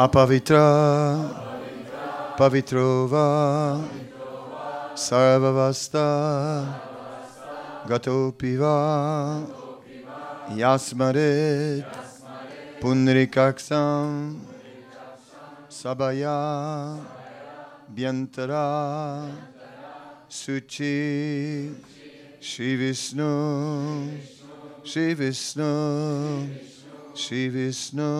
apavitra, pavitrova, sarvavasta, gatopiva, yasmarit, punrikaksam, sabaya, Vyantara, Suchi, Shri Vishnu, Shri Vishnu, Shri Vishnu.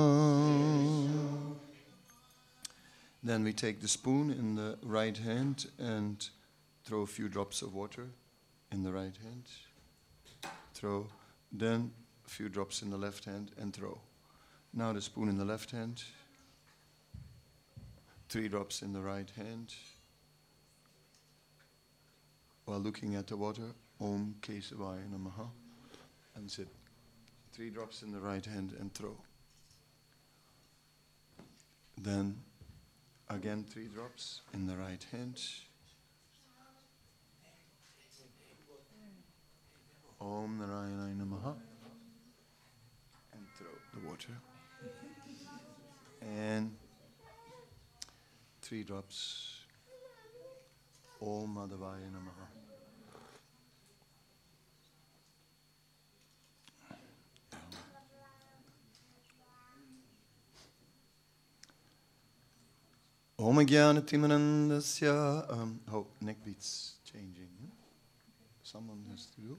Then we take the spoon in the right hand and throw a few drops of water in the right hand. Throw, then a few drops in the left hand and throw. Now the spoon in the left hand three drops in the right hand. While looking at the water, Om Kesavaya Namaha, and sit. Three drops in the right hand and throw. Then again three drops in the right hand. Om Narayana Namaha. And throw the water. And three drops. Om Madhavaya Namaha. Om Jnanatimanandasya. Um, oh, neck beats changing. Someone has to do.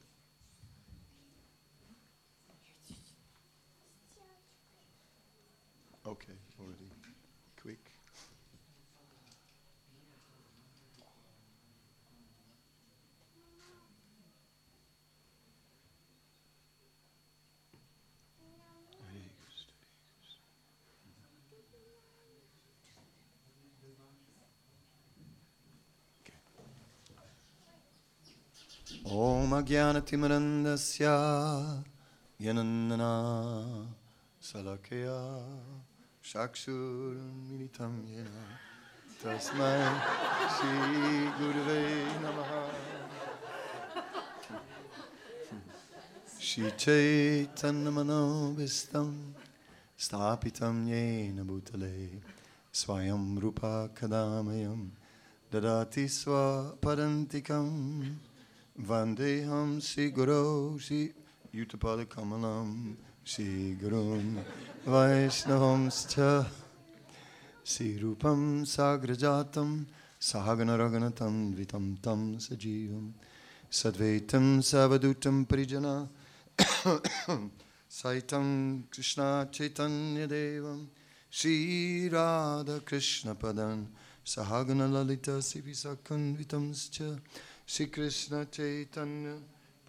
Okay, already. Quick. Hare Krishna, Hare Krishna. Okay. Om Ajnanatimarandasya Yanandana Salakaya Shakshurmilitam Yena Tasmai Shri Gurave Namaha Shri Chaitanya Manovistam Stapitam Vandeham Sri Guru Sri Yutapada Kamalam Sri Gurun Vaishnavamscha Sri Rupam Sagrajatam Sahagana Raganatam Vitam Tam Sajivam Sadvaitam Savadutam Parijana Saitam Krishna Chaitanya Devam Sri Radha Krishna Padan Sahagana Lalita Sivisakan Vitamscha Sri Krishna Chaitanya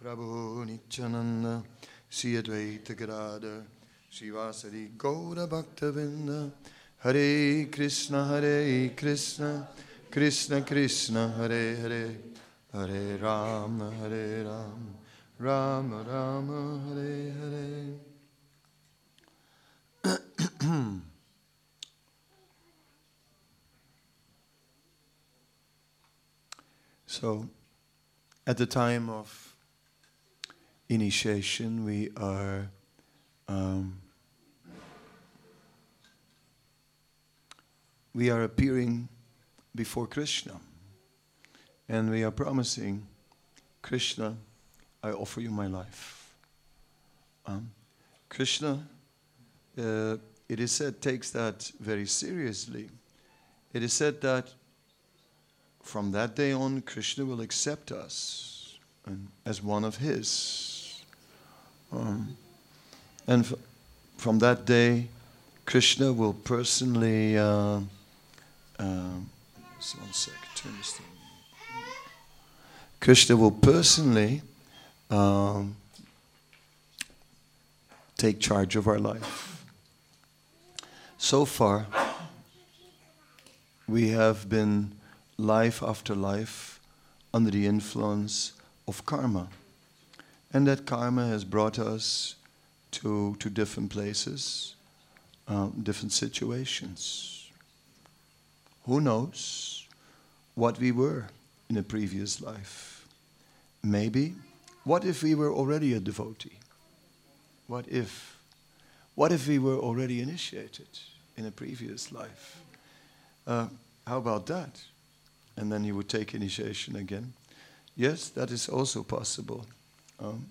Prabhu Nityananda Sri Advaita Gadada Sri Vasari Gaura Bhaktavinda Hare Krishna Hare Krishna Krishna Krishna Hare Hare Hare Rama Hare Rama Rama Rama Hare Hare So, at the time of initiation, we are um, we are appearing before Krishna, and we are promising, Krishna, I offer you my life. Um, Krishna, uh, it is said, takes that very seriously. It is said that from that day on, Krishna will accept us as one of his. Um, and f- from that day, Krishna will personally. Uh, uh, one sec, turn this thing. Krishna will personally um, take charge of our life. So far, we have been life after life under the influence of karma. And that karma has brought us to, to different places, um, different situations. Who knows what we were in a previous life? Maybe. What if we were already a devotee? What if? What if we were already initiated? in a previous life. Uh, how about that? And then he would take initiation again. Yes, that is also possible. Um,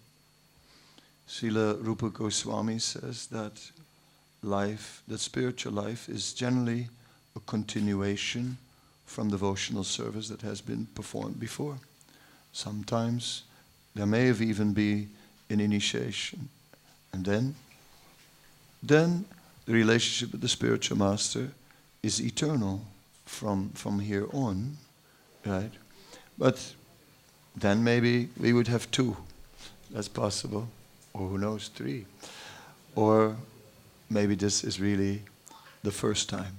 Srila Rupa Goswami says that life, that spiritual life, is generally a continuation from devotional service that has been performed before. Sometimes there may have even be an initiation. And then, then the relationship with the spiritual master is eternal from, from here on, right? But then maybe we would have two. That's possible. Or who knows, three. Or maybe this is really the first time.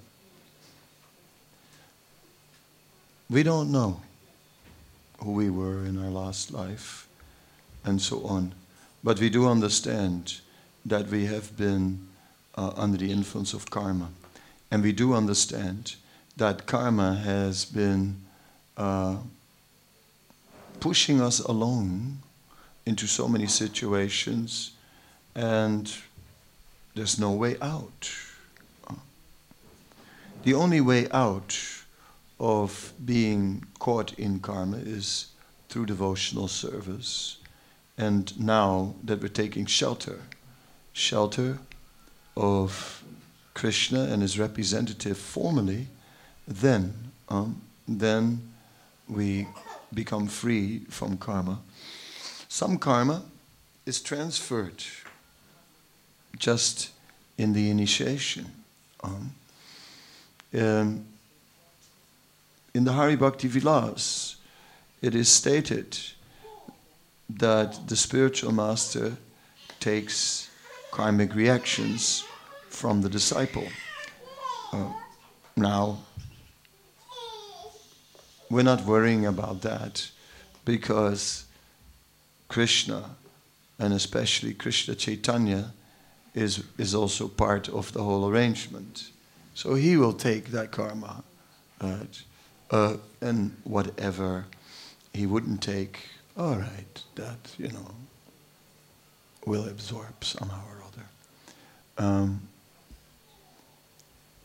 We don't know who we were in our last life and so on. But we do understand that we have been uh, under the influence of karma. And we do understand that karma has been uh, pushing us along into so many situations, and there's no way out. The only way out of being caught in karma is through devotional service. And now that we're taking shelter, shelter of Krishna and his representative formally, then, um, then we become free from karma. Some karma is transferred just in the initiation. Um, um, in the Hari Bhakti Vilas, it is stated that the spiritual master takes karmic reactions from the disciple. Uh, now, we're not worrying about that because Krishna, and especially Krishna Chaitanya, is, is also part of the whole arrangement. So he will take that karma. Right? Uh, and whatever he wouldn't take, all right, that, you know, will absorb somehow or other. Um,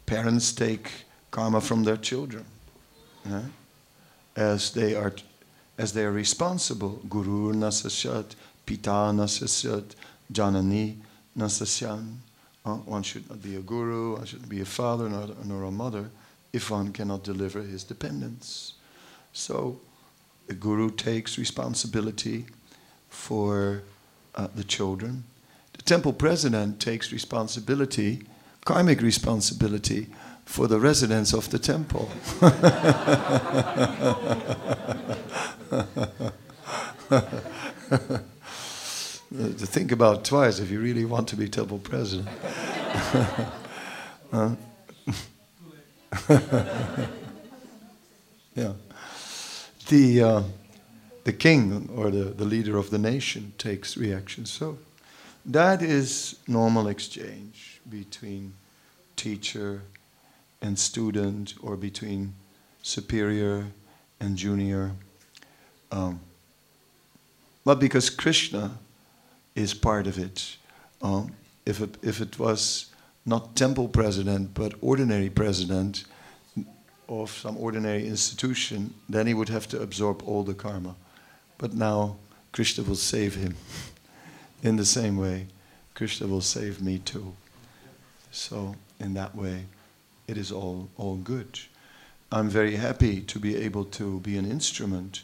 parents take karma from their children. As they are as they are responsible. Guru nasasyat, pita nasasyat, janani nasasyan. Uh, one should not be a guru, one should be a father nor, nor a mother if one cannot deliver his dependence. So the guru takes responsibility for uh, the children. The temple president takes responsibility, karmic responsibility for the residents of the temple. to think about twice if you really want to be temple president. yeah. The, uh, the king or the, the leader of the nation takes reaction. So that is normal exchange between teacher and student or between superior and junior. Um, but because Krishna is part of it, um, if, it, if it was not temple president but ordinary president of some ordinary institution, then he would have to absorb all the karma. But now Krishna will save him. in the same way, Krishna will save me too. So, in that way, it is all, all good. I'm very happy to be able to be an instrument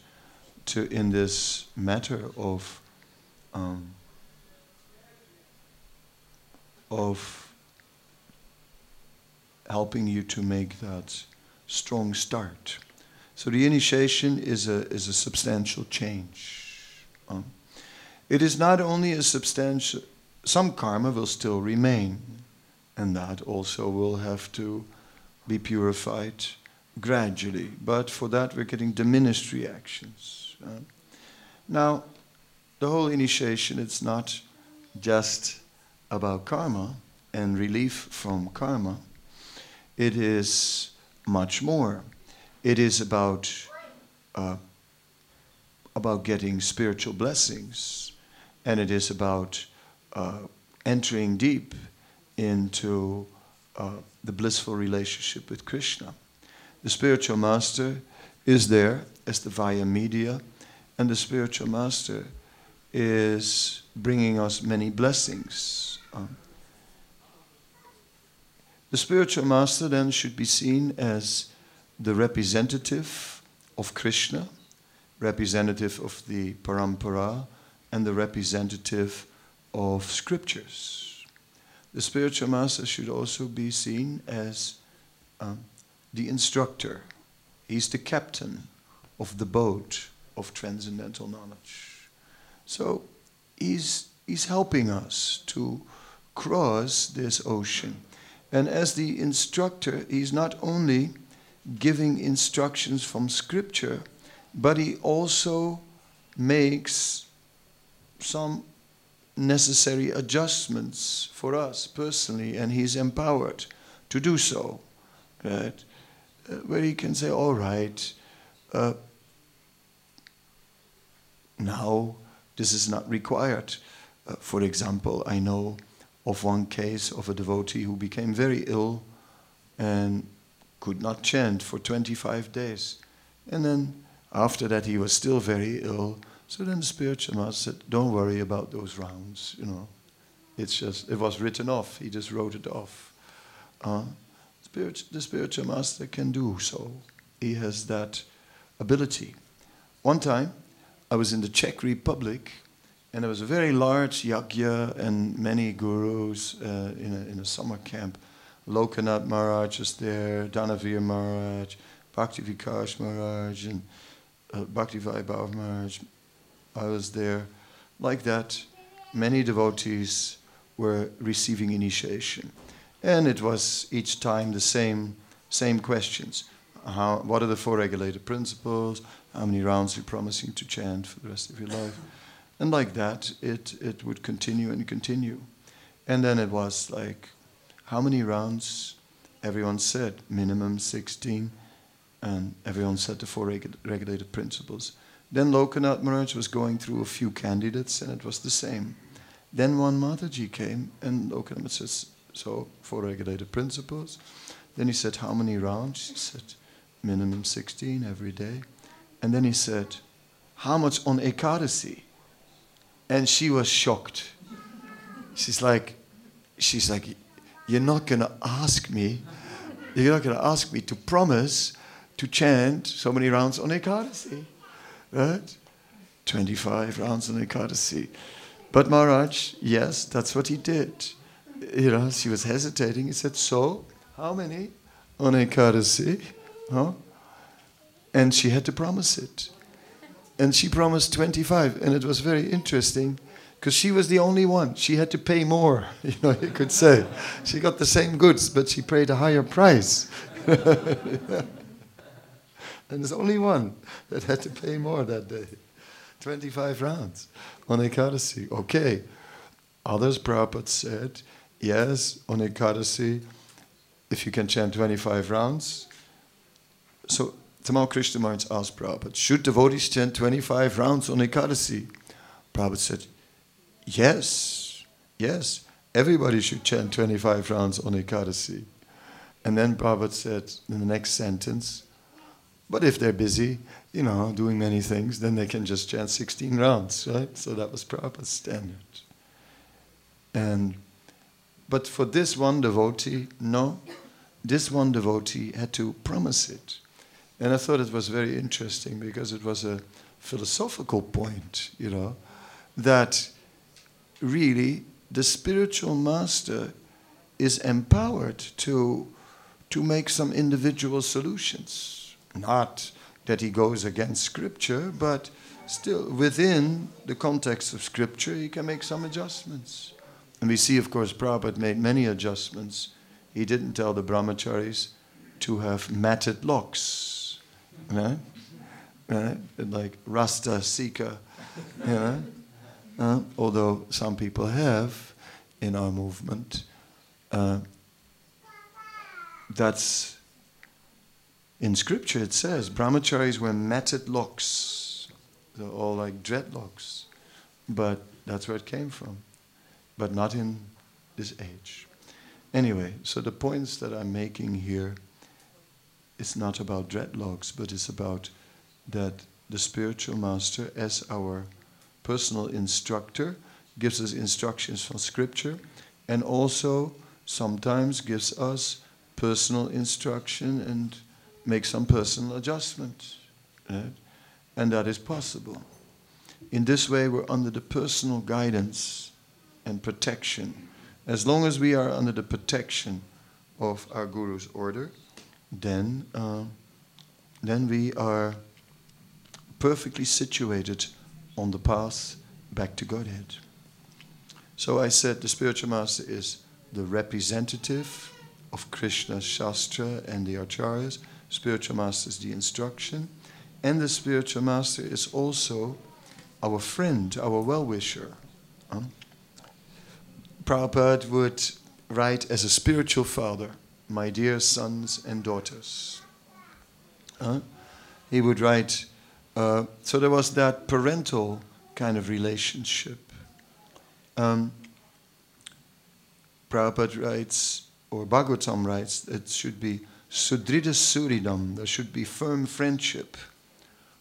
to in this matter of um, of helping you to make that strong start. So the initiation is a is a substantial change. Um, it is not only a substantial. Some karma will still remain, and that also will have to be purified gradually. But for that, we're getting diminished reactions. Uh, now, the whole initiation, it's not just about karma and relief from karma. It is much more. It is about uh, about getting spiritual blessings, and it is about uh, entering deep into uh, the blissful relationship with Krishna. The spiritual master is there as the via media, and the spiritual master is bringing us many blessings. Um, the spiritual master then should be seen as the representative of Krishna, representative of the parampara, and the representative of scriptures. The spiritual master should also be seen as um, the instructor. He's the captain of the boat of transcendental knowledge. So he's, he's helping us to cross this ocean. And as the instructor, he's not only giving instructions from Scripture, but he also makes some necessary adjustments for us personally, and he's empowered to do so. Right? Uh, where he can say, all right, uh, now this is not required. Uh, for example, I know of one case of a devotee who became very ill and could not chant for 25 days. And then after that, he was still very ill. So then the spiritual master said, Don't worry about those rounds, you know. It's just, it was written off. He just wrote it off. Uh, spirit, the spiritual master can do so. He has that ability. One time, I was in the Czech Republic and there was a very large yagya and many gurus uh, in, a, in a summer camp. Lokanath Maharaj was there, Dhanavir Maharaj, Bhakti Vikash Maharaj, and uh, Bhakti Vaibhav Maharaj. I was there. Like that, many devotees were receiving initiation. And it was each time the same, same questions. How, what are the four regulated principles? How many rounds are you promising to chant for the rest of your life? And like that, it, it would continue and continue. And then it was like, how many rounds? Everyone said minimum 16, and everyone said the four regu- regulated principles. Then Lokanath Maharaj was going through a few candidates, and it was the same. Then one Mataji came, and Lokanath says, so four regulated principles. Then he said, how many rounds? He said, minimum 16 every day. And then he said, how much on Ekadasi? And she was shocked. She's like, she's like, you're not going to ask me, you're not going to ask me to promise to chant so many rounds on Ekadasi, right? 25 rounds on Ekadasi. But Maharaj, yes, that's what he did. You know, she was hesitating. He said, so, how many on Ekadasi? Huh? And she had to promise it and she promised 25 and it was very interesting because she was the only one she had to pay more you know you could say she got the same goods but she paid a higher price and there's only one that had to pay more that day 25 rounds on Ekadasi. Okay. Others, Prabhupada said, yes, on Ekadasi, if you can chant 25 rounds. So Tamal Krishnamurti asked Prabhupada, should devotees chant 25 rounds on Ekadasi? Prabhupada said, yes, yes, everybody should chant 25 rounds on Ekadasi. And then Prabhupada said in the next sentence, but if they're busy, you know, doing many things, then they can just chant 16 rounds, right? So that was Prabhupada's standard. And, but for this one devotee, no, this one devotee had to promise it. And I thought it was very interesting because it was a philosophical point, you know, that really the spiritual master is empowered to, to make some individual solutions. Not that he goes against scripture, but still within the context of scripture, he can make some adjustments. And we see, of course, Prabhupada made many adjustments. He didn't tell the brahmacharis to have matted locks right? Like Rasta Sika, you know? Uh, although some people have in our movement. Uh, that's in scripture it says brahmacharis were matted locks. They're all like dreadlocks. But that's where it came from. But not in this age. Anyway, so the points that I'm making here is not about dreadlocks, but it's about that the spiritual master, as our personal instructor, gives us instructions from Scripture and also sometimes gives us personal instruction and makes some personal adjustment. Right? And that is possible. In this way, we're under the personal guidance and protection. As long as we are under the protection of our Guru's order, then, uh, then we are perfectly situated on the path back to Godhead. So I said the spiritual master is the representative of Krishna Shastra and the Acharyas. Spiritual master is the instruction. And the spiritual master is also our friend, our well wisher. Huh? Prabhupada would write as a spiritual father, my dear sons and daughters. He would write, uh, so there was that parental kind of relationship. Um, Prabhupada writes, or Bhagavatam writes, it should be Sudrida Suridam, there should be firm friendship.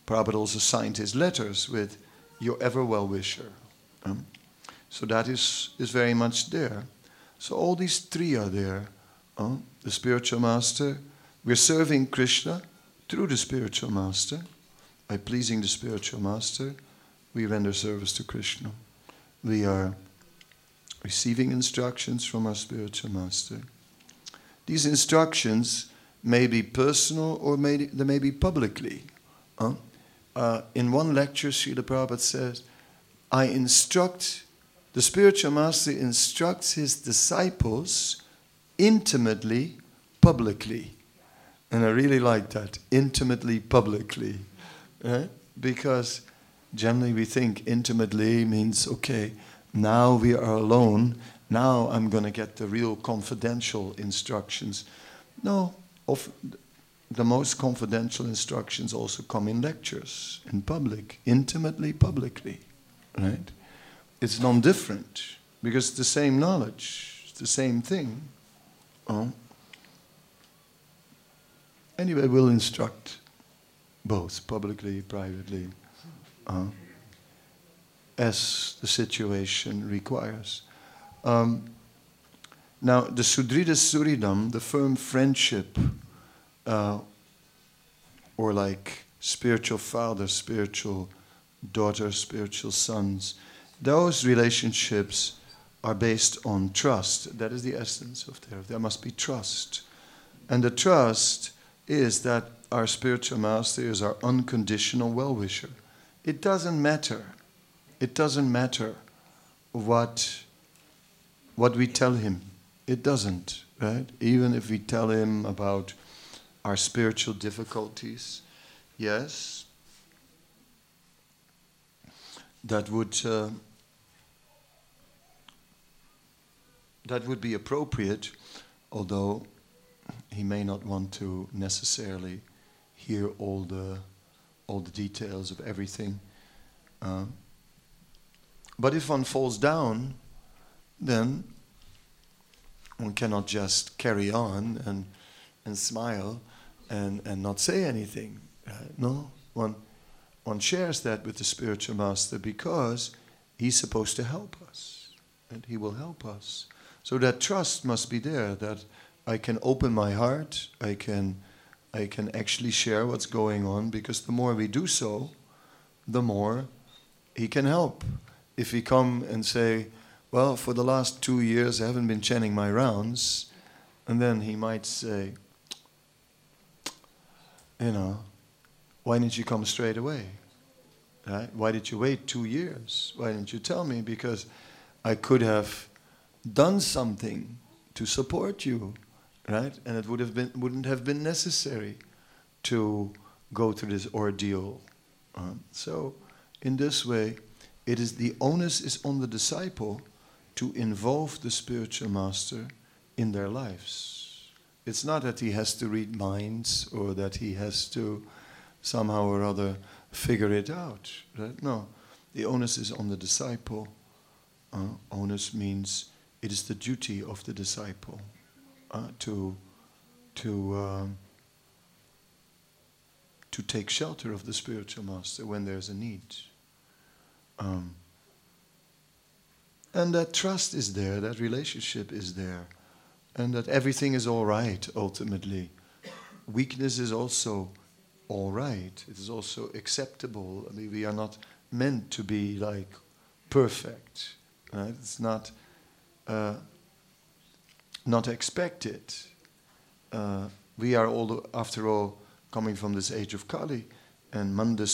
Prabhupada also signed his letters with your ever well wisher. Um, so that is, is very much there. So all these three are there. Uh, the spiritual master, we're serving Krishna through the spiritual master. By pleasing the spiritual master, we render service to Krishna. We are receiving instructions from our spiritual master. These instructions may be personal or may, they may be publicly. Uh, uh, in one lecture, Srila Prabhupada says, I instruct, the spiritual master instructs his disciples intimately, publicly. And I really like that, intimately, publicly. Right? Because generally we think intimately means, okay, now we are alone. Now I'm going to get the real confidential instructions. No, of the most confidential instructions also come in lectures, in public, intimately, publicly. Right? It's non-different because it's the same knowledge, it's the same thing. Oh. Anyway, we'll instruct both publicly, privately. Uh, as the situation requires. Um, now, the Sudrida Suridam, the firm friendship, uh, or like spiritual father, spiritual daughter, spiritual sons, those relationships are based on trust. That is the essence of there. There must be trust. And the trust is that our spiritual master is our unconditional well wisher. It doesn't matter it doesn't matter what, what we tell him. It doesn't, right? Even if we tell him about our spiritual difficulties, yes, that would uh, that would be appropriate, although he may not want to necessarily hear all the all the details of everything. Uh, but if one falls down, then one cannot just carry on and, and smile and, and not say anything. Uh, no, one, one shares that with the spiritual master because he's supposed to help us and he will help us. So that trust must be there that I can open my heart, I can, I can actually share what's going on because the more we do so, the more he can help if we come and say, well, for the last two years I haven't been chanting my rounds, and then he might say, you know, why didn't you come straight away? Right? Why did you wait two years? Why didn't you tell me? Because I could have done something to support you, right? And it would have been wouldn't have been necessary to go through this ordeal. Um, so, in this way, it is the onus is on the disciple to involve the spiritual master in their lives. It's not that he has to read minds or that he has to somehow or other figure it out. Right? No, the onus is on the disciple. Uh, onus means it is the duty of the disciple. uh, to to um, to take shelter of the spiritual master when there's a need. Um, and that trust is there, that relationship is there, and that everything is all right ultimately. Weakness is also all right, it is also acceptable. I mean, we are not meant to be like perfect, right? It's not, uh, not expected. Uh, we are all, after all, coming from this age of Kali, and Manda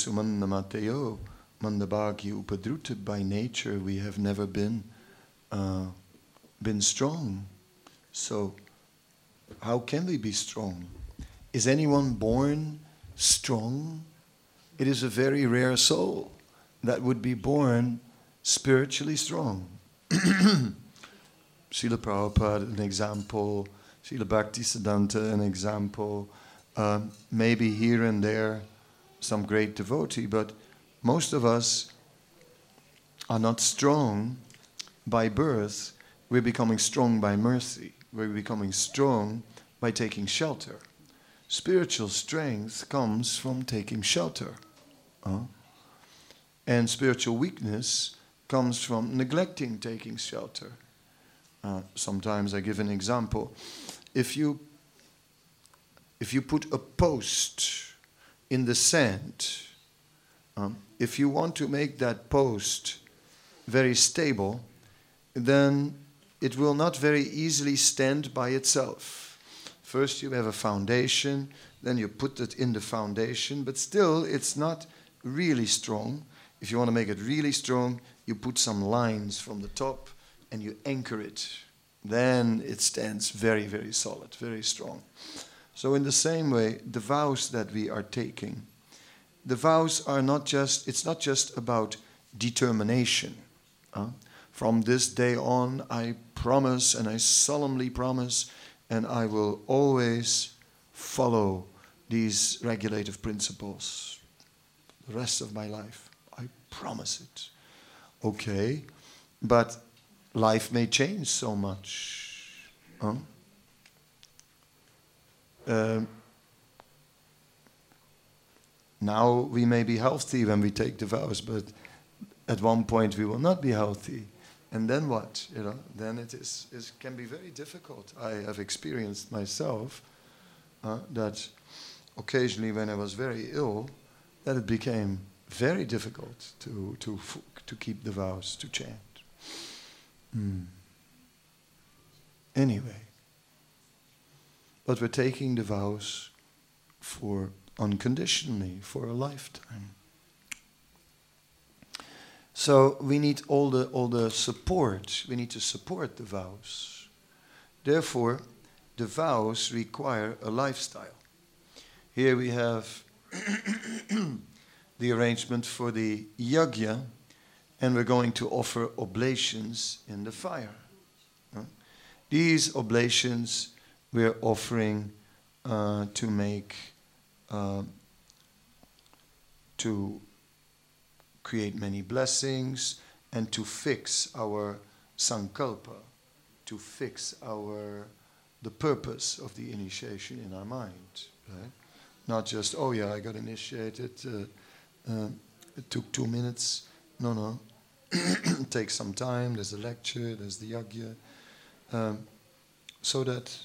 Mateo, Mandabhagi Upadruta, by nature we have never been uh, been strong. So how can we be strong? Is anyone born strong? It is a very rare soul that would be born spiritually strong. Srila Prabhupada, an example, Srila Bhaktisiddhanta, an example, uh, maybe here and there some great devotee, but most of us are not strong by birth. We're becoming strong by mercy. We're becoming strong by taking shelter. Spiritual strength comes from taking shelter. Uh, and spiritual weakness comes from neglecting taking shelter. Uh, sometimes I give an example. If you if you put a post in the sand, um, if you want to make that post very stable, then it will not very easily stand by itself. First, you have a foundation, then you put it in the foundation, but still, it's not really strong. If you want to make it really strong, you put some lines from the top and you anchor it. Then it stands very, very solid, very strong. So, in the same way, the vows that we are taking, the vows are not just, it's not just about determination. From this day on, I promise and I solemnly promise, and I will always follow these regulative principles the rest of my life. I promise it. Okay, but life may change so much. Huh? Uh, now we may be healthy when we take the vows, but at one point we will not be healthy. And then what? You know, then it is, it can be very difficult. I have experienced myself uh, that occasionally when I was very ill, that it became very difficult to, to, to keep the vows, to chant. Mm. Anyway, but we're taking the vows for unconditionally, for a lifetime. So we need all the, all the support. We need to support the vows. Therefore, the vows require a lifestyle. Here we have the arrangement for the yajna, and we're going to offer oblations in the fire. These oblations we're offering uh, to make, uh, to create many blessings and to fix our sankalpa, to fix our the purpose of the initiation in our mind, right? Not just oh yeah I got initiated, uh, uh, it took two minutes. No, no, it takes some time. There's a lecture, there's the yajna, um, so that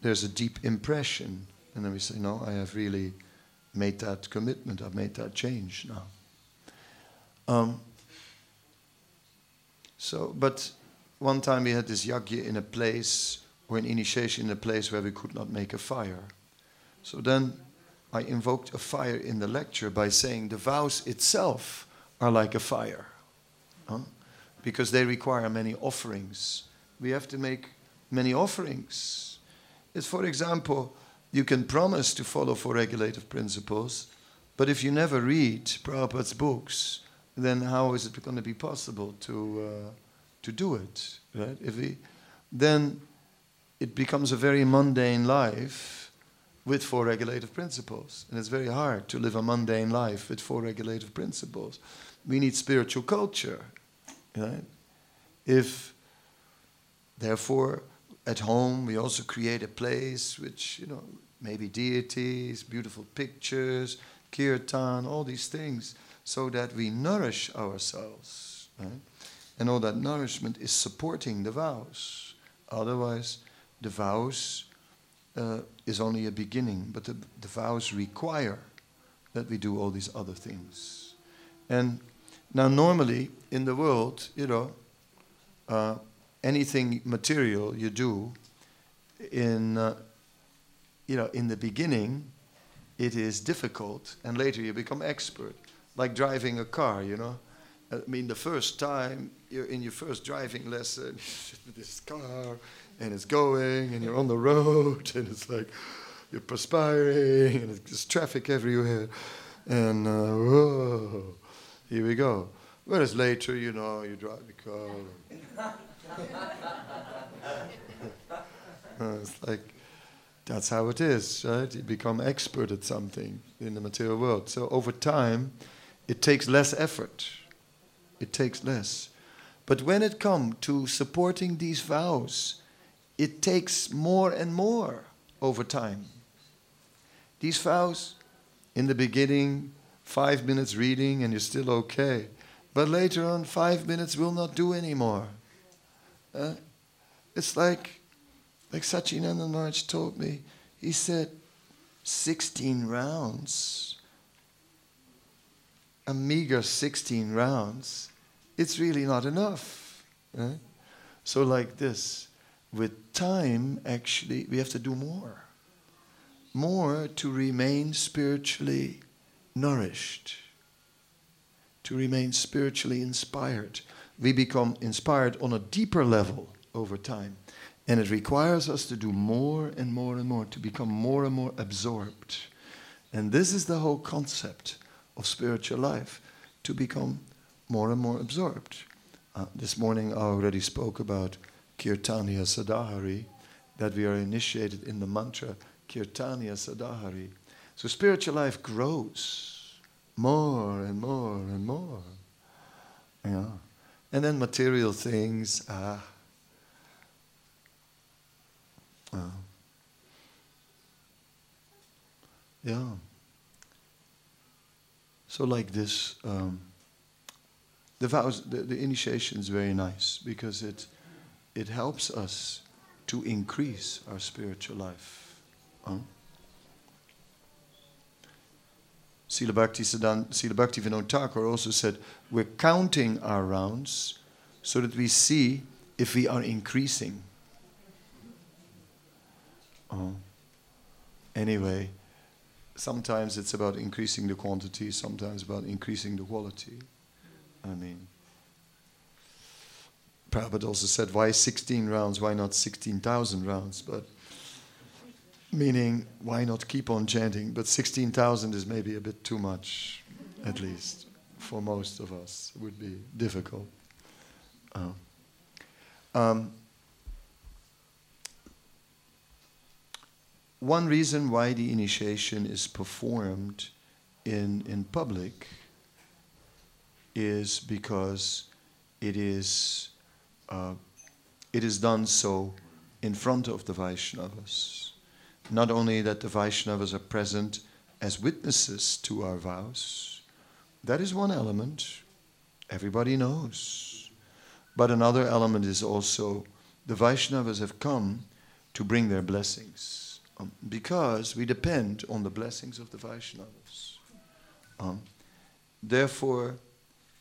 there's a deep impression. And then we say, no, I have really made that commitment, I've made that change now. Um, so, but one time we had this yajna in a place, or an initiation in a place where we could not make a fire. So then I invoked a fire in the lecture by saying the vows itself are like a fire. Huh? Because they require many offerings. We have to make many offerings is, for example, you can promise to follow four regulative principles, but if you never read Prabhupada's books, then how is it going to be possible to, uh, to do it? Right? If we, then it becomes a very mundane life with four regulative principles. And it's very hard to live a mundane life with four regulative principles. We need spiritual culture. Right? If, therefore, at home, we also create a place which, you know, maybe deities, beautiful pictures, kirtan, all these things, so that we nourish ourselves. Right? And all that nourishment is supporting the vows. Otherwise, the vows uh, is only a beginning, but the, the vows require that we do all these other things. And now, normally in the world, you know, uh, anything material you do, in uh, you know, in the beginning, it is difficult, and later you become expert, like driving a car. You know, I mean, the first time you're in your first driving lesson, this car, and it's going, and you're on the road, and it's like you're perspiring, and there's traffic everywhere, and uh, whoa, here we go. Whereas later, you know, you drive the car. uh, it's like that's how it is, right? You become expert at something in the material world. So over time, it takes less effort. It takes less. But when it comes to supporting these vows, it takes more and more over time. These vows, in the beginning, five minutes reading and you're still okay. But later on, five minutes will not do anymore. Uh, it's like, like Sachinanda Maharaj told me, he said, 16 rounds, a meager 16 rounds, it's really not enough. Uh, so, like this, with time, actually, we have to do more. More to remain spiritually nourished, to remain spiritually inspired. We become inspired on a deeper level over time. And it requires us to do more and more and more, to become more and more absorbed. And this is the whole concept of spiritual life, to become more and more absorbed. Uh, this morning I already spoke about Kirtaniya Sadahari, that we are initiated in the mantra Kirtaniya Sadahari. So spiritual life grows more and more and more. Yeah. And then material things, ah. Uh, yeah. So like this, um, the vows, the, the initiation is very nice because it, it helps us to increase our spiritual life. Huh? Srila Bhakti Srila Bhakti Vinod Thakur also said, we're counting our rounds so that we see if we are increasing. Uh, anyway, sometimes it's about increasing the quantity, sometimes about increasing the quality. I mean, Prabhupada also said, why 16 rounds? Why not 16,000 rounds? But meaning, why not keep on chanting? But 16,000 is maybe a bit too much, at least for most of us. It would be difficult. Uh, um, one reason why the initiation is performed in, in public is because it is, uh, it is done so in front of the Vaishnavas. Not only that the Vaishnavas are present as witnesses to our vows, that is one element, everybody knows. But another element is also the Vaishnavas have come to bring their blessings um, because we depend on the blessings of the Vaishnavas. Um, therefore,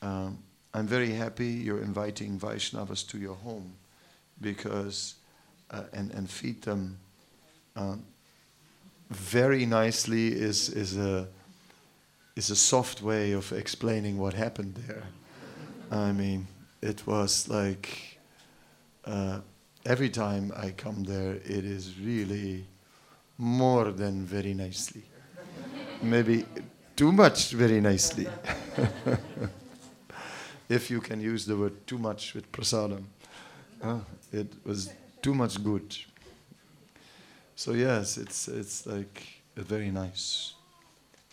um, I'm very happy you're inviting Vaishnavas to your home because uh, and and feed them um, very nicely is is a is a soft way of explaining what happened there. I mean, it was like uh, every time I come there, it is really more than very nicely. Maybe too much very nicely. if you can use the word too much with prasadam. Uh, it was too much good. So yes, it's it's like very nice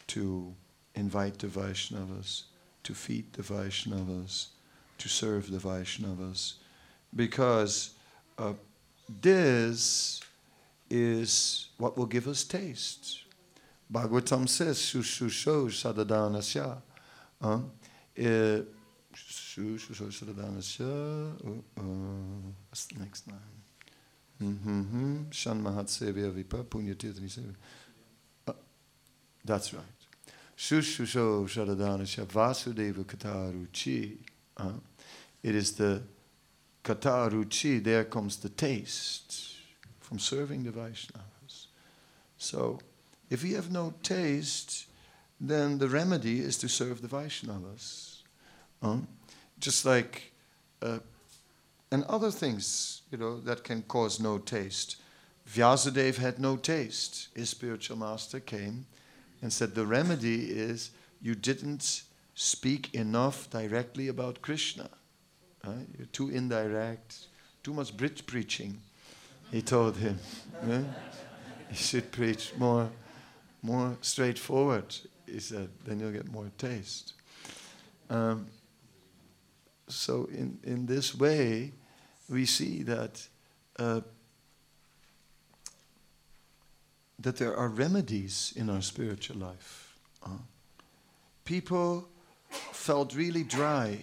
to invite the Vaishnavas, to feed the Vaishnavas, to serve the Vaishnavas, because uh, this is what will give us taste. Bhagavatam says, Shushusho Shadadanasya. Uh, eh, Shushusho Shadadanasya. Uh, uh, what's the next line? Mm-hmm. Shan Vipa Sevya. Uh, that's right. Shushusho Vasudeva Kataruchi. Uh, it is the Kataruchi, there comes the taste from serving the Vaishnavas. So, if we have no taste, then the remedy is to serve the Vaishnavas. Um, just like, uh, and other things, you know, that can cause no taste. Vyasadeva had no taste. His spiritual master came and said, The remedy is you didn't speak enough directly about Krishna. Right? You're too indirect, too much bridge preaching he told him. Yeah? You should preach more, more straightforward. He said, then you'll get more taste. Um, so in, in this way, we see that uh, that there are remedies in our spiritual life. Uh, people felt really dry,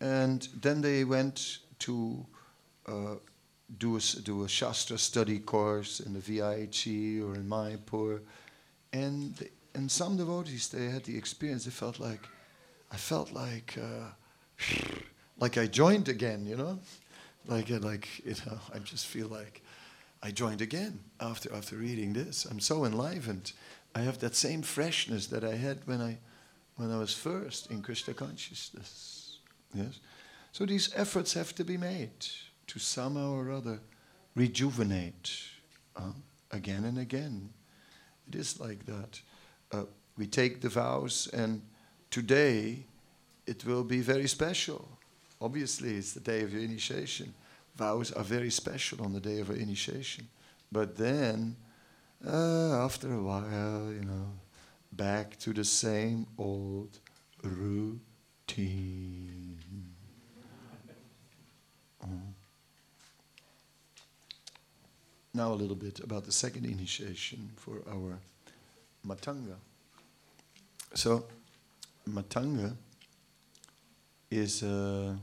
and then they went to uh, do a, do a Shastra study course in the VIHE or in Mayapur. And, and some devotees, they had the experience, they felt like, I felt like, uh, like I joined again, you know? Like, like, you know, I just feel like I joined again after, after reading this. I'm so enlivened. I have that same freshness that I had when I, when I was first in Krishna consciousness. Yes? So these efforts have to be made to somehow or other rejuvenate uh, again and again. It is like that. Uh, we take the vows, and today it will be very special. Obviously, it's the day of your initiation. Vows are very special on the day of our initiation. But then, uh, after a while, you know, back to the same old routine. Mm. Now, a little bit about the second initiation for our Matanga. So, Matanga is a,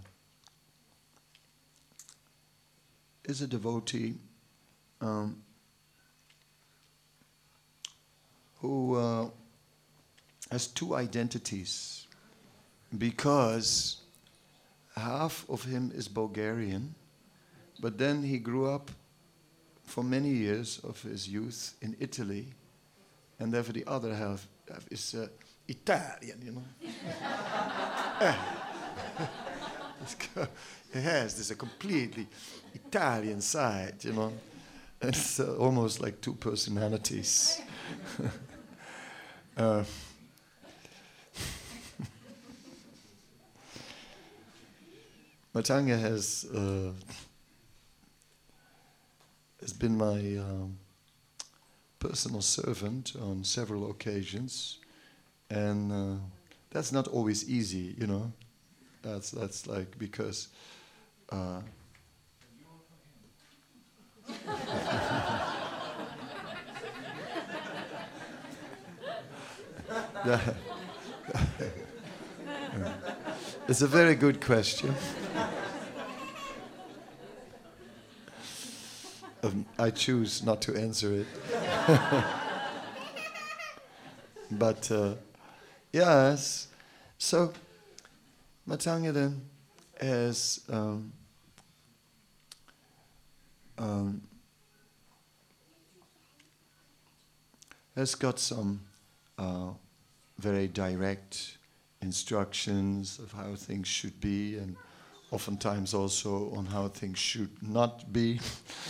is a devotee um, who uh, has two identities because half of him is Bulgarian, but then he grew up for many years of his youth in Italy, and therefore the other half is uh, Italian, you know. it has this a completely Italian side, you know. It's uh, almost like two personalities. uh, Matanga has uh, has been my um, personal servant on several occasions, and uh, that's not always easy, you know. That's that's like because. Uh, it's a very good question. Um, I choose not to answer it. but uh, yes, so Matanga then has um, um, has got some uh, very direct instructions of how things should be and oftentimes also on how things should not be.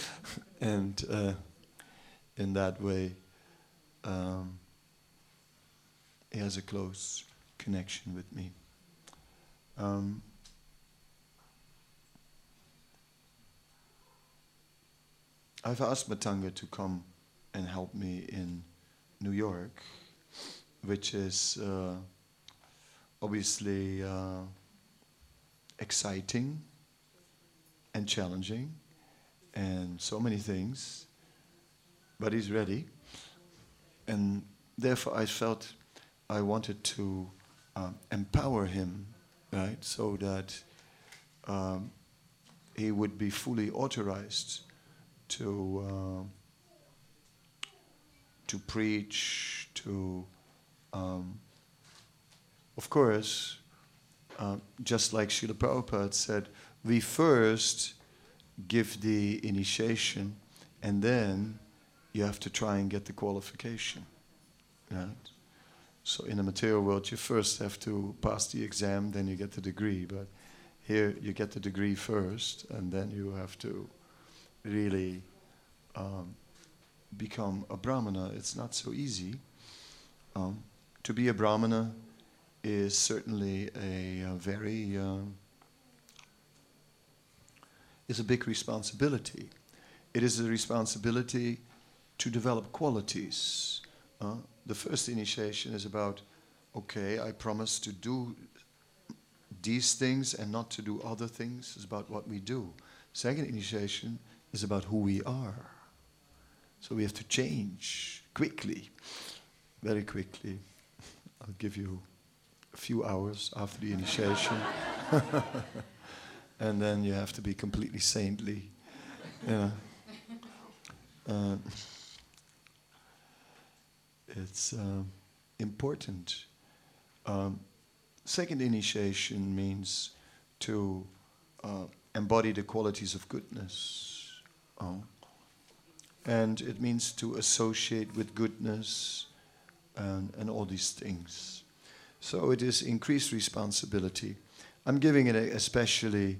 and uh, in that way, um, he has a close connection with me. Um, I've asked Matanga to come and help me in New York, which is uh, obviously. Uh, exciting and challenging and so many things, but he's ready. And therefore, I felt I wanted to um, empower him, right, so that um, he would be fully authorized to uh, to preach, to um, of course, uh, just like Srila Prabhupada said, we first give the initiation and then you have to try and get the qualification. Right? So in the material world, you first have to pass the exam, then you get the degree. But here, you get the degree first, and then you have to really um, become a brahmana. It's not so easy. Um, to be a brahmana is certainly a, a very um, is a big responsibility. It is a responsibility to develop qualities. Uh, the first initiation is about, okay, I promise to do these things and not to do other things. It's about what we do. Second initiation is about who we are. So we have to change quickly, very quickly. I'll give you a few hours after the initiation. and then you have to be completely saintly. Know. Uh, it's uh, important. Um, second initiation means to uh, embody the qualities of goodness. Uh, and it means to associate with goodness and, and all these things. So it is increased responsibility. I'm giving it especially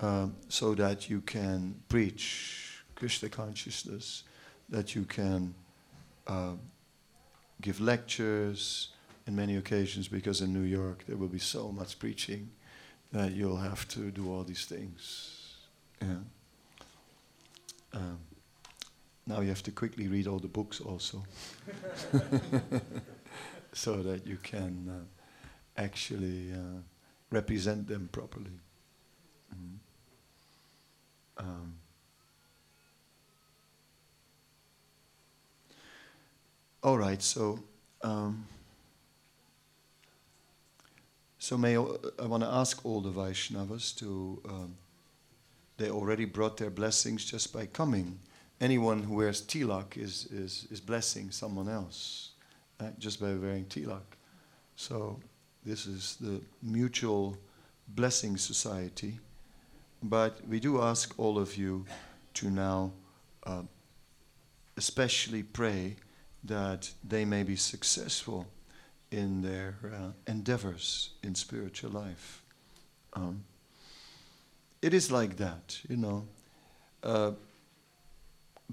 um, so that you can preach Krishna consciousness, that you can uh, give lectures in many occasions, because in New York there will be so much preaching that you'll have to do all these things. Yeah. Um, now you have to quickly read all the books also, so that you can uh, actually uh, represent them properly. Mm. Um, all right, so um, so may I, want to ask all the Vaishnavas to. Um, they already brought their blessings just by coming anyone who wears tilak is, is, is blessing someone else right? just by wearing tilak. So this is the mutual blessing society. But we do ask all of you to now uh, especially pray that they may be successful in their uh, endeavors in spiritual life. Um, it is like that, you know. Uh,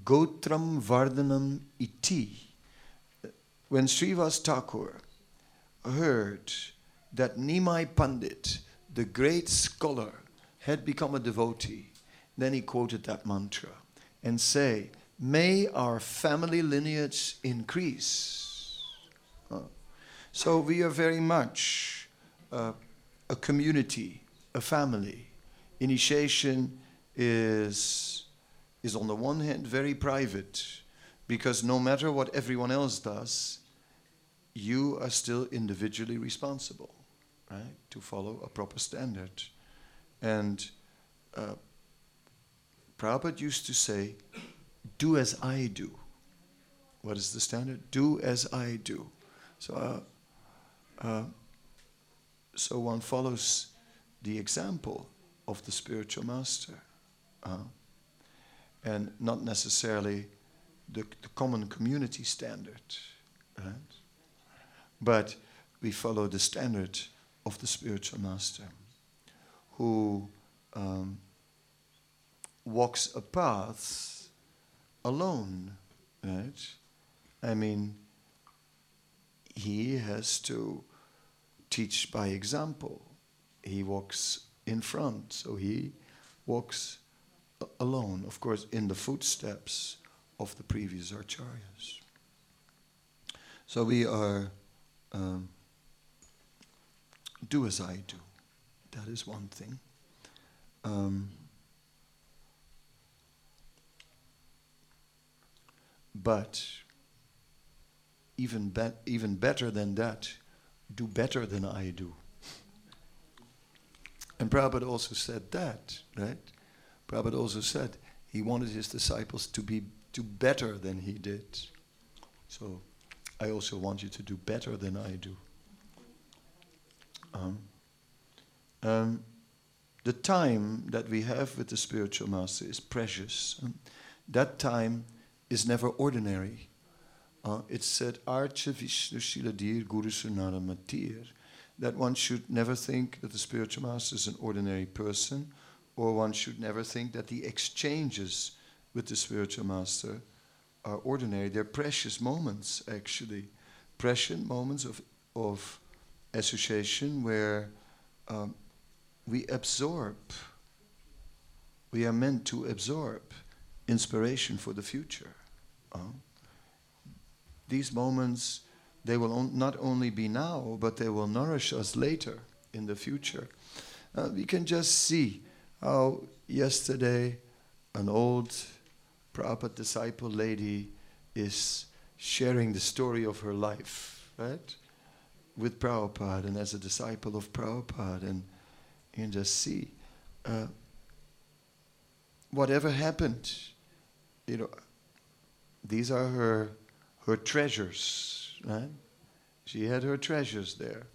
Gotram Vardhanam iti. When Srivas Thakur heard that Nimai Pandit, the great scholar, had become a devotee, then he quoted that mantra and say, May our family lineage increase. Uh, so we are very much uh, a community, a family. Initiation is is on the one hand very private because no matter what everyone else does, you are still individually responsible, right, to follow a proper standard. And uh, Prabhupada used to say, do as I do. What is the standard? Do as I do. So, uh, uh, so one follows the example of the spiritual master. Uh, and not necessarily the, the common community standard. Right? But we follow the standard of the spiritual master who um, walks a path alone, right? I mean, he has to teach by example. He walks in front, so he walks alone, of course, in the footsteps of the previous acharyas. So we are um, do as I do. That is one thing. Um, but even, be- even better than that, do better than I do. And Prabhupada also said that, right? Prabhupada also said he wanted his disciples to be do better than he did. So I also want you to do better than I do. Um, um, the time that we have with the spiritual master is precious. Um, that time is never ordinary. Uh, it said, Archa Vishnu Shiladir Guru Sunara Matir, that one should never think that the spiritual master is an ordinary person, or one should never think that the exchanges with the spiritual master are ordinary. They're precious moments, actually. Precious moments of, of association where um, we absorb, we are meant to absorb inspiration for the future. Uh, these moments, they will on, not only be now, but they will nourish us later in the future. Uh, we can just see how yesterday an old Prabhupada disciple lady is sharing the story of her life, right? With Prabhupada and as a disciple of Prabhupada. And you can just see uh, whatever happened, you know, these are her, her treasures, right? She had her treasures there.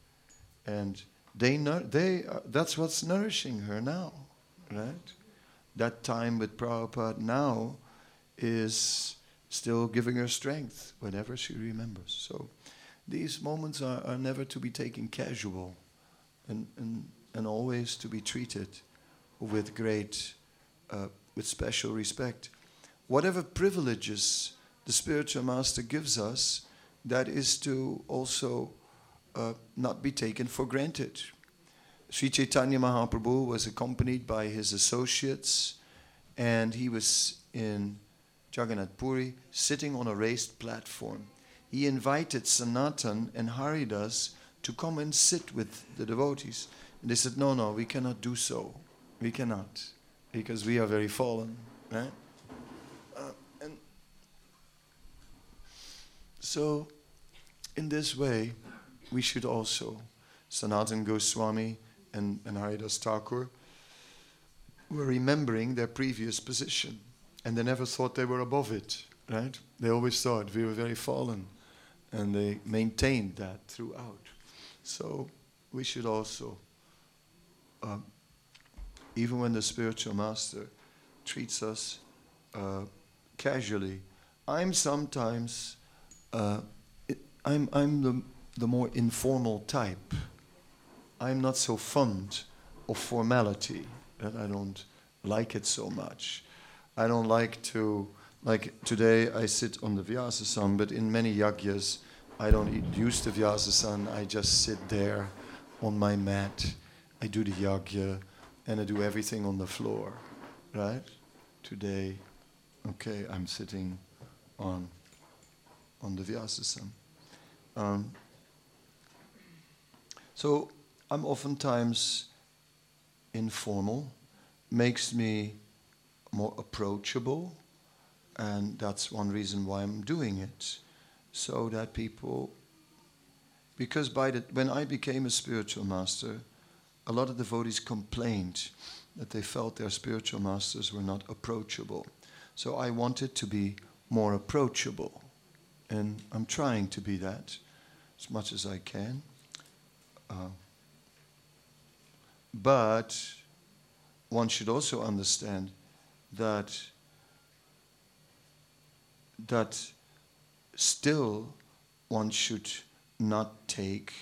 And they, they uh, that's what's nourishing her now, right? That time with Prabhupada now is still giving her strength whenever she remembers. So these moments are, are never to be taken casual and, and, and always to be treated with great, uh, with special respect. Whatever privileges the spiritual master gives us, that is to also uh, not be taken for granted. Sri Chaitanya Mahaprabhu was accompanied by his associates, and he was in Jagannath Puri, sitting on a raised platform. He invited Sanatan and Haridas to come and sit with the devotees. And they said, No, no, we cannot do so. We cannot, because we are very fallen. Right? Uh, and so, in this way, we should also, Sanatan Goswami and, Haridas Thakur, were remembering their previous position and they never thought they were above it, right? They always thought we were very fallen, and they maintained that throughout. So we should also, uh, even when the spiritual master treats us uh, casually, I'm sometimes, uh, I'm, I'm the, the more informal type. I'm not so fond of formality, that I don't like it so much. I don't like to, like today I sit on the Vyasasan, but in many yagyas, I don't use the Vyasasan, I just sit there on my mat. I do the yagya and I do everything on the floor, right? Today, okay, I'm sitting on, on the Vyasasan. Um, so I'm oftentimes informal, makes me more approachable. And that's one reason why I'm doing it. So that people, because by the, when I became a spiritual master, a lot of devotees complained that they felt their spiritual masters were not approachable. So I wanted to be more approachable. And I'm trying to be that as much as I can. Uh, but one should also understand that that still one should not take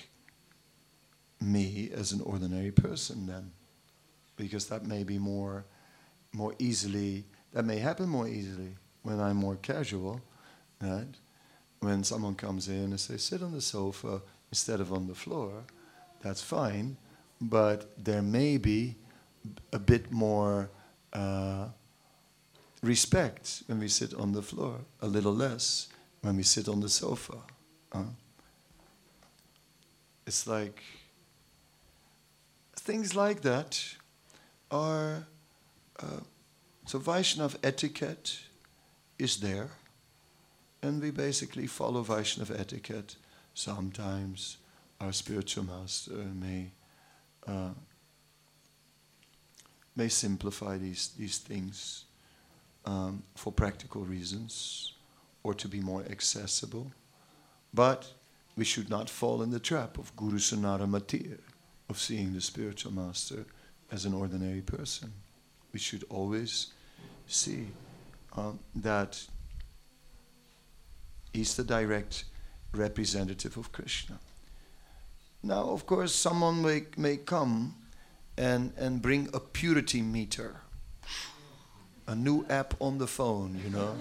me as an ordinary person then because that may be more more easily that may happen more easily when I'm more casual right when someone comes in and says sit on the sofa instead of on the floor that's fine but there may be a bit more uh, respect when we sit on the floor, a little less when we sit on the sofa. Huh? It's like things like that are. Uh, so Vaishnav etiquette is there, and we basically follow Vaishnava etiquette. Sometimes our spiritual master may uh, may simplify these these things um, for practical reasons or to be more accessible, but we should not fall in the trap of Guru Sanara Matir, of seeing the spiritual master as an ordinary person. We should always see um, that he's the direct representative of Krishna. Now, of course, someone may, may come and, and bring a purity meter, a new app on the phone, you know,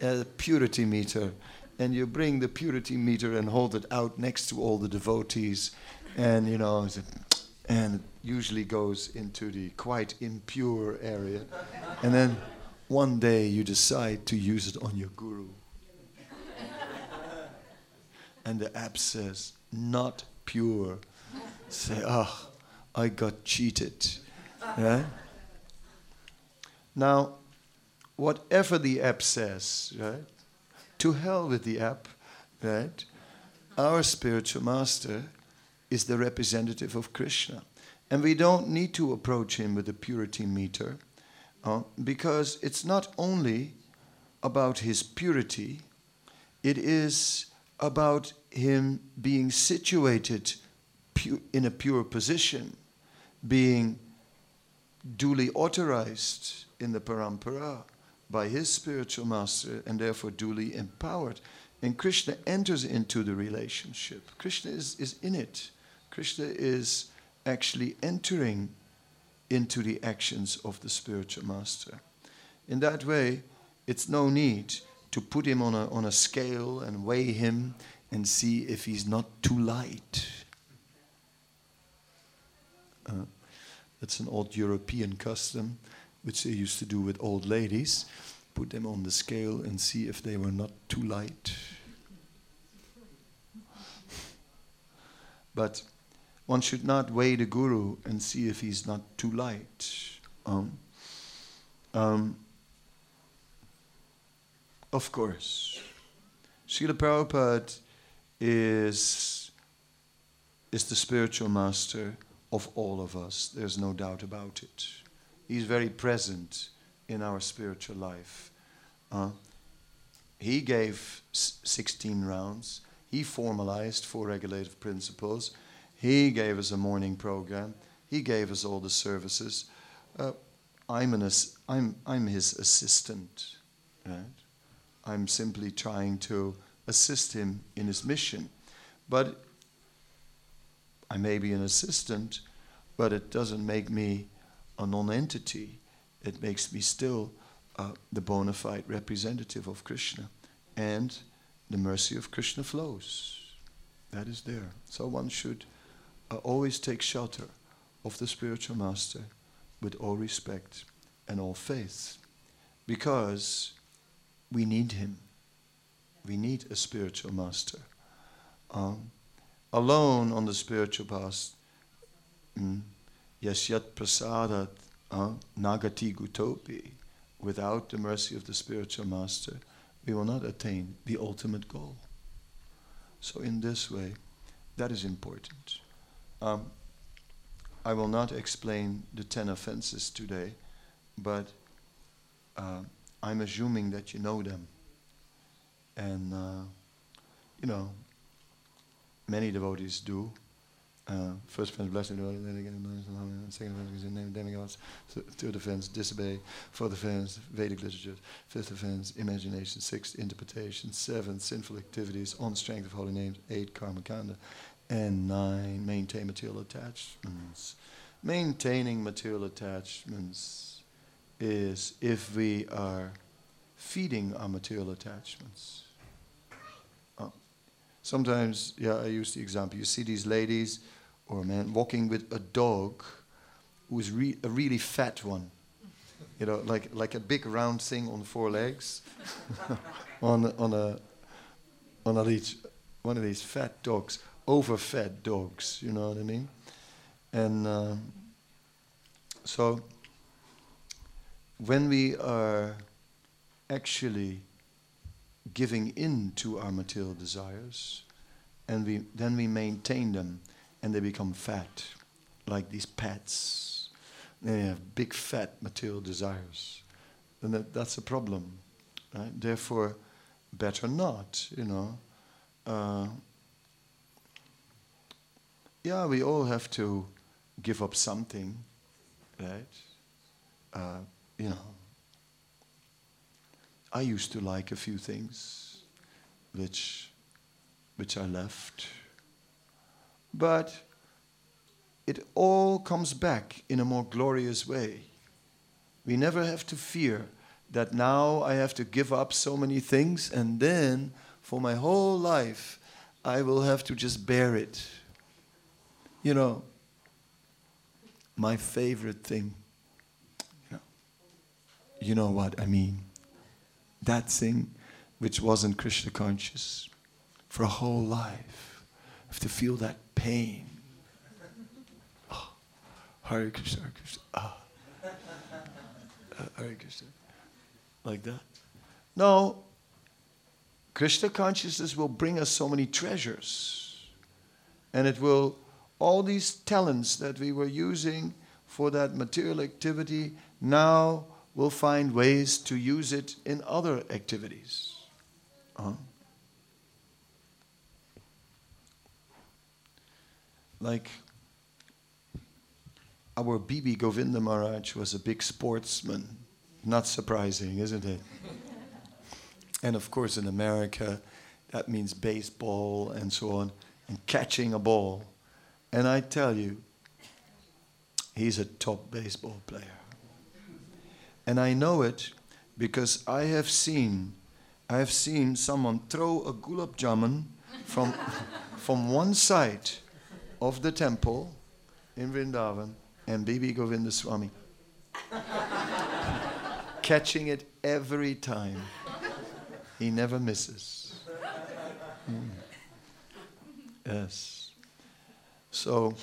a purity meter. And you bring the purity meter and hold it out next to all the devotees, and you know, and it usually goes into the quite impure area. And then one day you decide to use it on your guru. And the app says, not pure. Say, oh, I got cheated. Right? Now, whatever the app says, right? To hell with the app, right? Our spiritual master is the representative of Krishna. And we don't need to approach him with a purity meter uh, because it's not only about his purity, it is about him being situated in a pure position, being duly authorized in the parampara by his spiritual master and therefore duly empowered. And Krishna enters into the relationship. Krishna is, is in it. Krishna is actually entering into the actions of the spiritual master. In that way, it's no need to put him on a, on a scale and weigh him and see if he's not too light. Uh, that's an old European custom, which they used to do with old ladies. Put them on the scale and see if they were not too light. But one should not weigh the guru and see if he's not too light. Um, um, of course, Srila Prabhupada is, is the spiritual master of all of us. There's no doubt about it. He's very present in our spiritual life. Uh, he gave 16 rounds. He formalized four regulative principles. He gave us a morning program. He gave us all the services. Uh, I'm, an I'm, I'm his assistant, right? I'm simply trying to assist him in his mission. But I may be an assistant, but it doesn't make me a non-entity. It makes me still uh, the bona fide representative of Krishna. And the mercy of Krishna flows. That is there. So one should uh, always take shelter of the spiritual master with all respect and all faith because we need him. We need a spiritual master. Um, alone on the spiritual path, mm, uh, nagati gutopi, without the mercy of the spiritual master, we will not attain the ultimate goal. So, in this way, that is important. Um, I will not explain the ten offenses today, but uh, I'm assuming that you know them. And, uh, you know, many devotees do. Uh, first offense, blessing the then again, second offense name of demigods. Third offense, disobey. Fourth offense, Vedic literature. Fifth offense, imagination. Sixth, interpretation. Seventh, sinful activities on strength of holy names. Eight, karma kanda. And nine, maintain material attachments. Maintaining material attachments is if we are feeding our material attachments. Uh, sometimes, yeah, I use the example. You see these ladies or a man walking with a dog who's re- a really fat one. You know, like, like a big round thing on four legs, on, on, a, on a leech, one of these fat dogs, overfed dogs, you know what I mean? And uh, so when we are actually giving in to our material desires, and we, then we maintain them, and they become fat, like these pets. They have big fat material desires, and that, that's a problem. Right? Therefore, better not, you know. Uh, yeah, we all have to give up something, right? Uh, you know, I used to like a few things which, which I left. But it all comes back in a more glorious way. We never have to fear that now I have to give up so many things and then for my whole life I will have to just bear it. You know, my favorite thing, you know, you know what I mean that thing which wasn't Krishna conscious for a whole life. Have to feel that pain. Oh, Hare Krishna, Hare Krishna. Ah. Uh, Hare Krishna. Like that. No. Krishna consciousness will bring us so many treasures. And it will, all these talents that we were using for that material activity now will find ways to use it in other activities. Uh-huh. Like our B.B. Govinda Maharaj was a big sportsman. Not surprising, isn't it? and of course, in America, that means baseball and so on, and catching a ball. And I tell you, he's a top baseball player. And I know it because I have seen, I have seen someone throw a gulab jamun from, from one side of the temple in Vrindavan and B.B. Govinda Swami catching it every time. He never misses. Mm. Yes. So,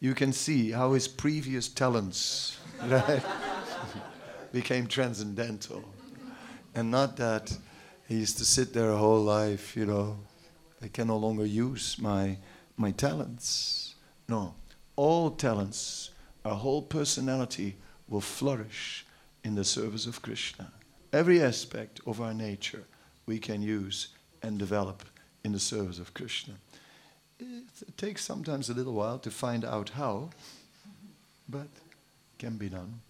you can see how his previous talents right, became transcendental. And not that he used to sit there a whole life, you know, I can no longer use my, my talents. No, all talents, our whole personality will flourish in the service of Krishna. Every aspect of our nature we can use and develop in the service of Krishna. It takes sometimes a little while to find out how, but can be done.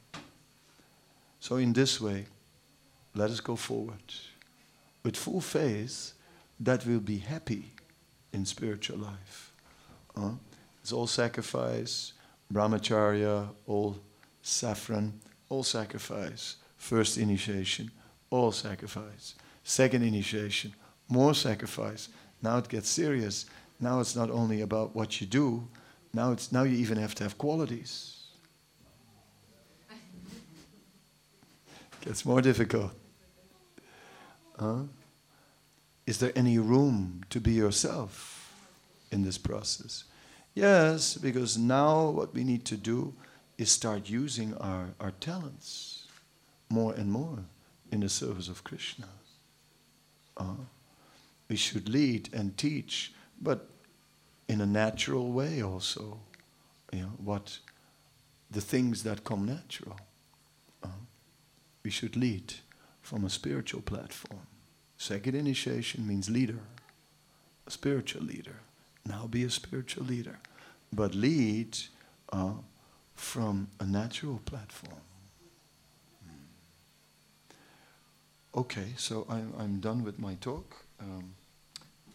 So, in this way, let us go forward with full faith that we'll be happy in spiritual life. Uh, it's all sacrifice, brahmacharya, all saffron, all sacrifice. First initiation, all sacrifice. Second initiation, more sacrifice. Now it gets serious. Now it's not only about what you do, now, it's, now you even have to have qualities. Gets more difficult. Huh? Is there any room to be yourself in this process? Yes, because now what we need to do is start using our, our talents more and more in the service of Krishna. Uh, we should lead and teach, but in a natural way also. You know, what the things that come natural. Uh, we should lead from a spiritual platform. Second initiation means leader, a spiritual leader. Now be a spiritual leader, but lead uh, from a natural platform. Hmm. Okay, so I'm, I'm done with my talk. Um,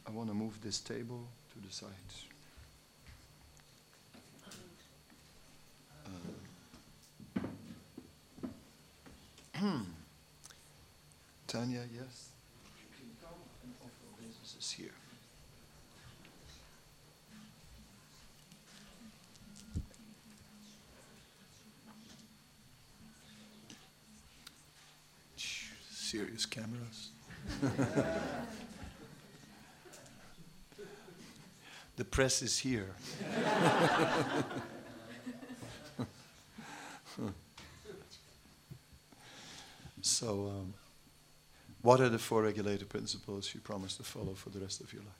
I want to move this table to the side. Uh, Tanya, yes? Obeisances here. Serious cameras. the press is here. So, um, what are the four regulator principles you promise to follow for the rest of your life?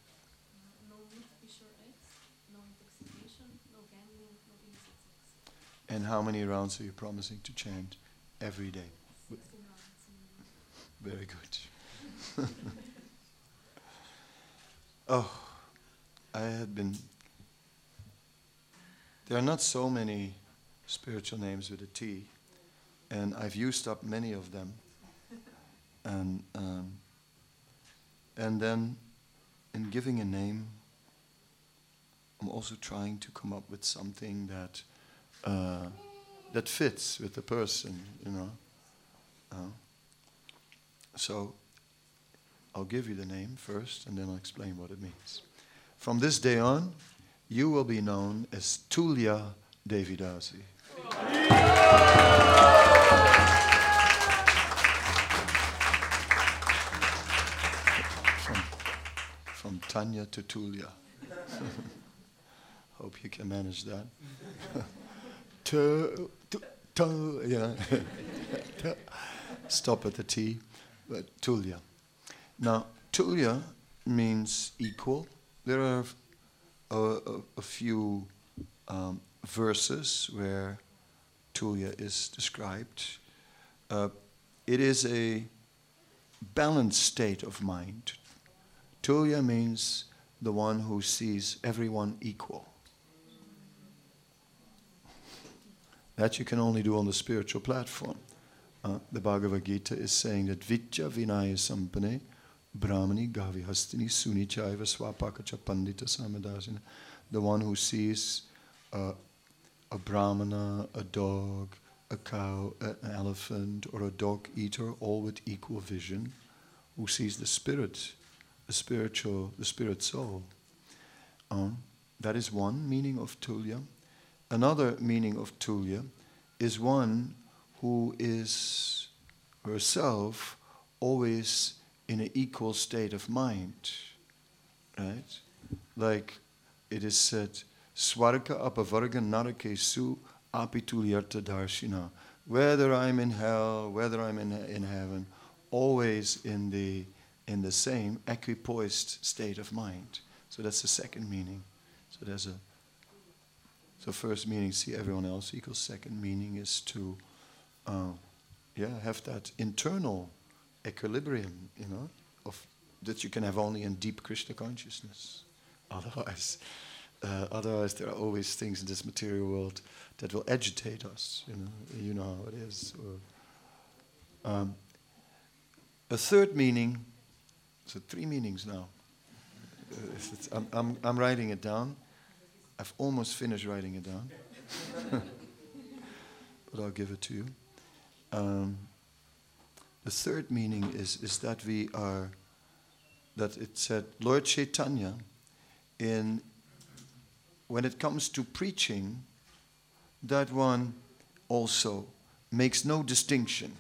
No meat, fish or eggs, no intoxication, no gambling, no illicit. And how many rounds are you promising to chant every day? 16 rounds. Very good. oh, I had been. There are not so many spiritual names with a T, and I've used up many of them. And um, and then, in giving a name, I'm also trying to come up with something that uh, that fits with the person, you know. Uh, so I'll give you the name first and then I'll explain what it means. From this day on, you will be known as Tulya Devidasi. From, from Tanya to Tulya. Hope you can manage that. Tu- tu- tu- yeah. Stop at the T, but Tulya. Now, Tulya means equal. There are a, a, a few um, verses where Tulya is described. Uh, it is a balanced state of mind. Tulya means the one who sees everyone equal. That you can only do on the spiritual platform. Uh, the Bhagavad Gita is saying that Vidya Vinaya Sampane Brahmani Gavi Hastini Suni Chaiva Swapakacha Pandita Samadasina. The one who sees uh, a Brahmana, a dog, a cow, an elephant, or a dog eater, all with equal vision, who sees the spirit, the spiritual, the spirit soul. Um, that is one meaning of Tulya. Another meaning of Tulya is one who is herself always in an equal state of mind. Right? Like it is said, Swarga apavarga narake su apitulyarta darshina. Whether I'm in hell, whether I'm in, in heaven, always in the, in the same equipoised state of mind. So that's the second meaning. So there's a so first meaning, see everyone else equals. Second meaning is to, uh, yeah, have that internal equilibrium, you know, of that you can have only in deep Krishna consciousness. Otherwise, uh, otherwise there are always things in this material world that will agitate us. You know, you know how it is. Or, um, a third meaning. So three meanings now. Uh, I'm, I'm, I'm writing it down. I've almost finished writing it down, but I'll give it to you. Um, the third meaning is, is that we are, that it said, Lord Chaitanya, in, when it comes to preaching, that one also makes no distinction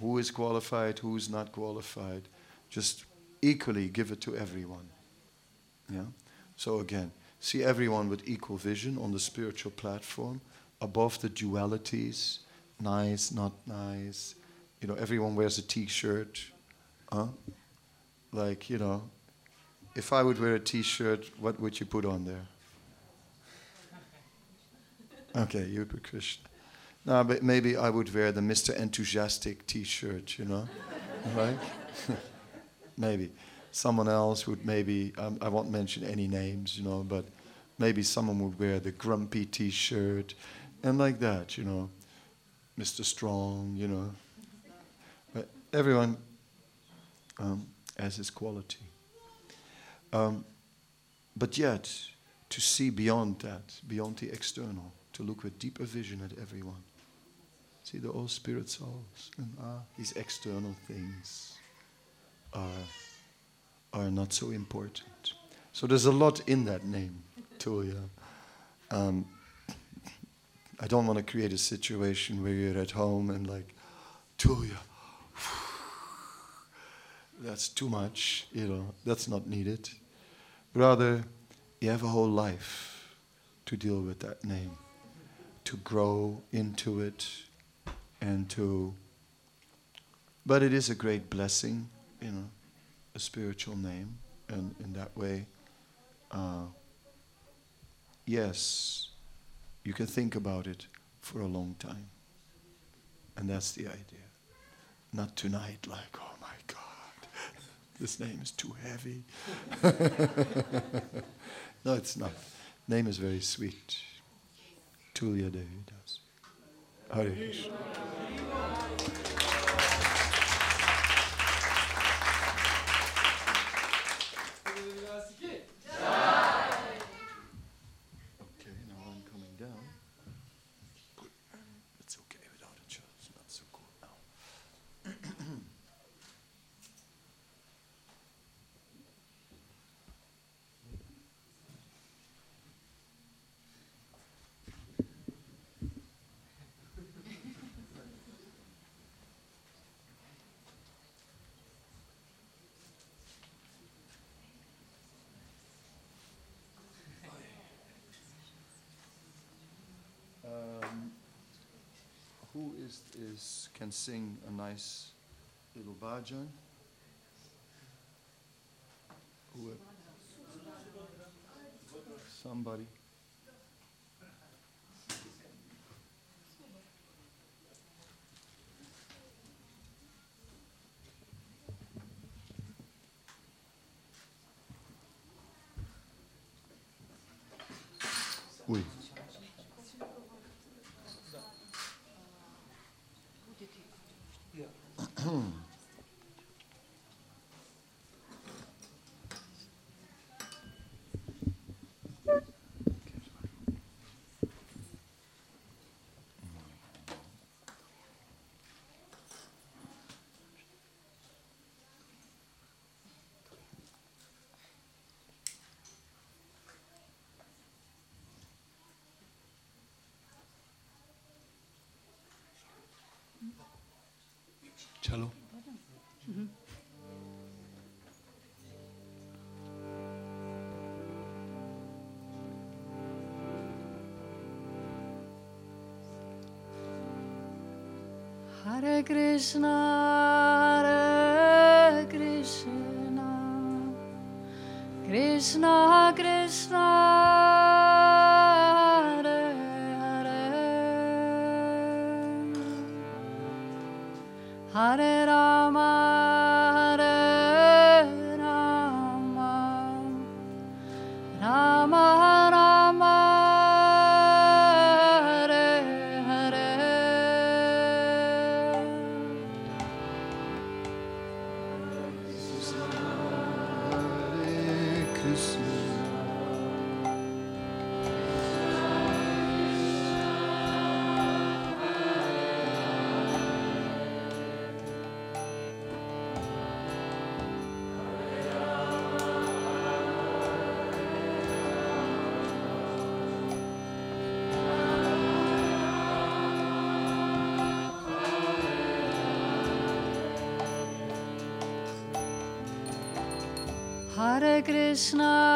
who is qualified, who is not qualified, just equally give it to everyone. Yeah? So again, see everyone with equal vision on the spiritual platform, above the dualities, nice, not nice. You know, everyone wears a t-shirt. Huh? Like, you know, if I would wear a t-shirt, what would you put on there? Okay, you would be Krishna. No, but maybe I would wear the Mr. Enthusiastic t-shirt, you know? right? maybe. Someone else would maybe, um, I won't mention any names, you know, but maybe someone would wear the grumpy t shirt and like that, you know, Mr. Strong, you know. Everyone um, has his quality. Um, but yet, to see beyond that, beyond the external, to look with deeper vision at everyone. See, they're all spirit souls. And ah, these external things are are not so important. So there's a lot in that name, Tulya. Um, I don't want to create a situation where you're at home and like, Tulya, that's too much, you know, that's not needed. Rather, you have a whole life to deal with that name, to grow into it and to But it is a great blessing, you know, a spiritual name, and in that way, uh, yes, you can think about it for a long time. And that's the idea. Not tonight, like, oh this name is too heavy. no, it's not. Name is very sweet. Tulya Devi does. Hare Krishna. Okay, now I'm coming down. It's okay without a chair. It's not so cool now. Um, who is, can sing a nice little bhajan? Somebody. चलो Hare Krishna, Hare Krishna, Krishna Krishna,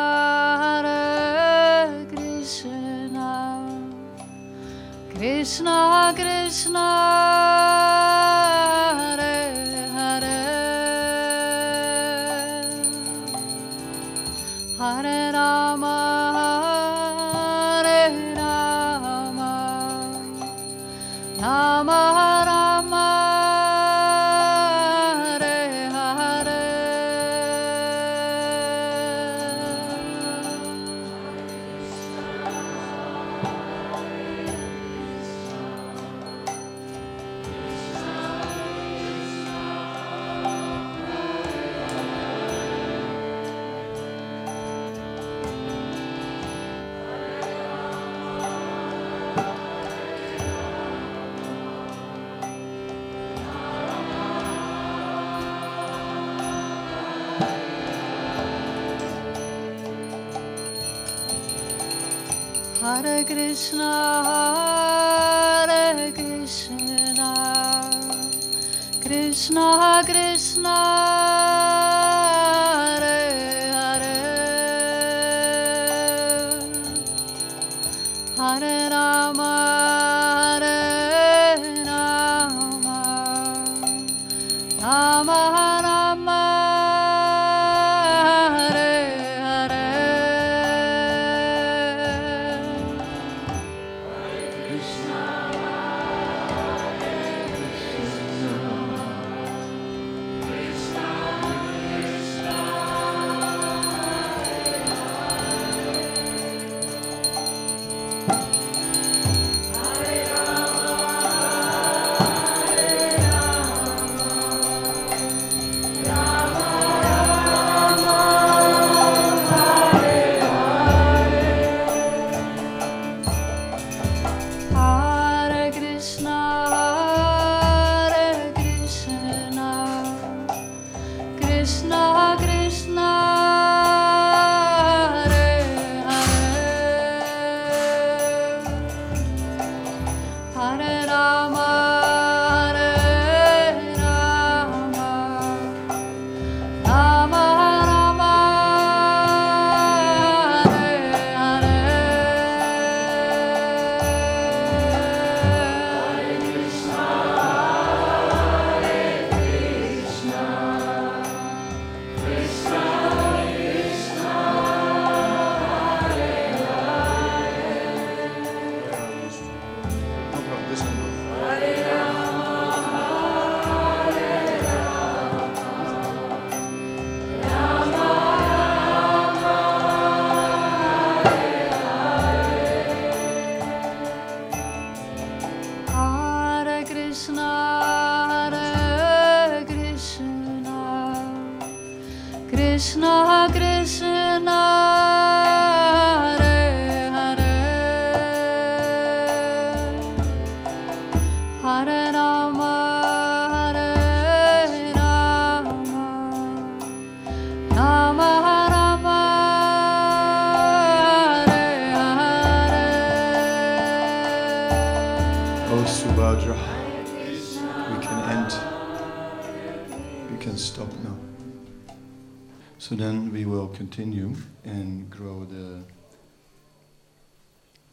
continue and grow the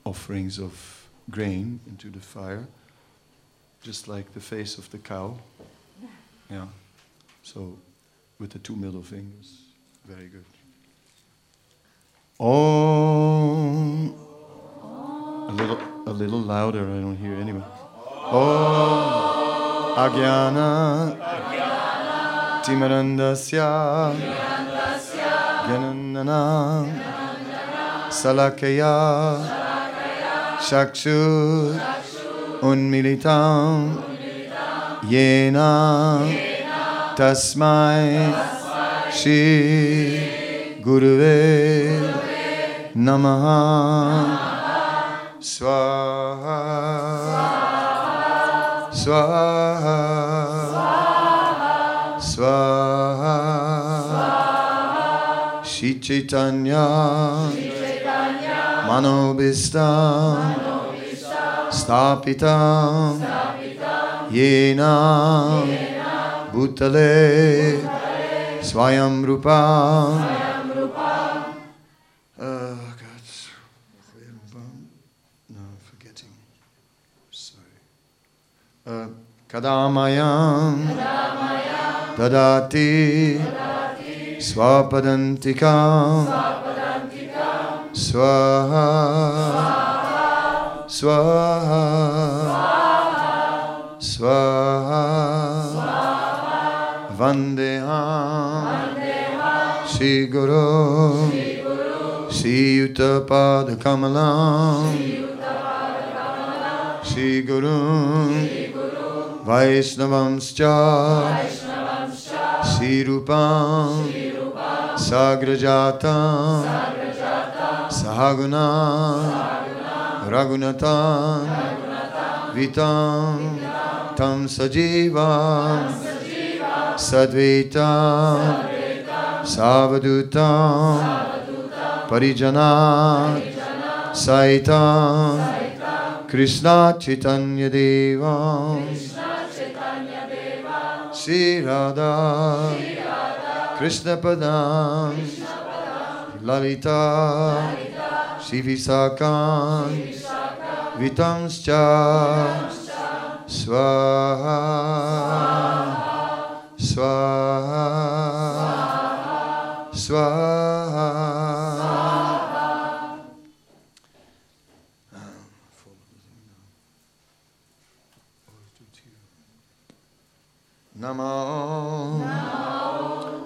offerings of grain into the fire, just like the face of the cow. Yeah. So with the two middle fingers. Very good. Om. A little, a little louder. I don't hear anyone. Om Agyana Timarandasya Gyanandana Salakaya Shakshu Unmilitam Yena Tasmai Shri Guruve Namaha Swaha Swaha Shri Chaitanya. Manobhistam Stapitam Yena. Bhutale. Swayam Rupa. Oh God. No, I'm uh, Swapadantikam. Swaha. Swaha. Swaha. Vandeham Shri Guru Shri Yuttapada Kamalam Shri Guru Vaisnavamscha Shri Rupam Sagrajatam Sahaguna Raghunatam Vitam Tam Sajivam Sadvitam Savadutam Parijana Saitam Krishna Sri Radha Krishna Padam. Lalita. Shri Visakam Vitamscha Swaha. Swaha. Swaha. Namo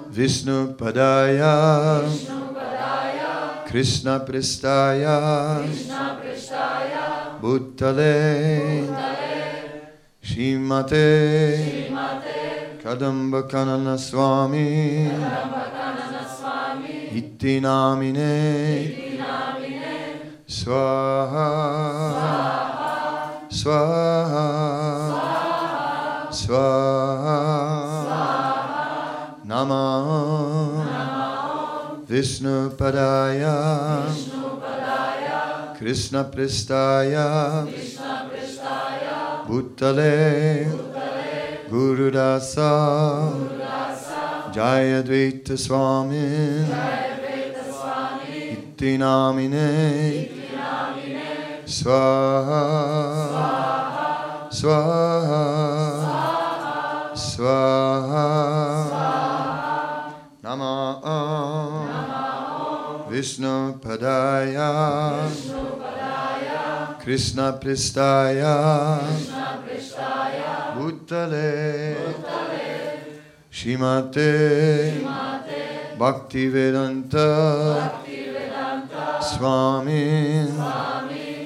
Vishnu Padaya Krishna Pristaya Bhuttale Shimate Kadamba Kanana Swami Itti Namine Swaha Swaha Swaha Namah Vishnu Padaya. Krishna Pristaya. Bhuttale Gurudasa. Jayadvaita Swami. Itti Namine Swaha. Swaha. Swaha Namah Vishnu Padaya. Krishna Pristaya Bhuttale. Shimate. Bhakti Vedanta Swami.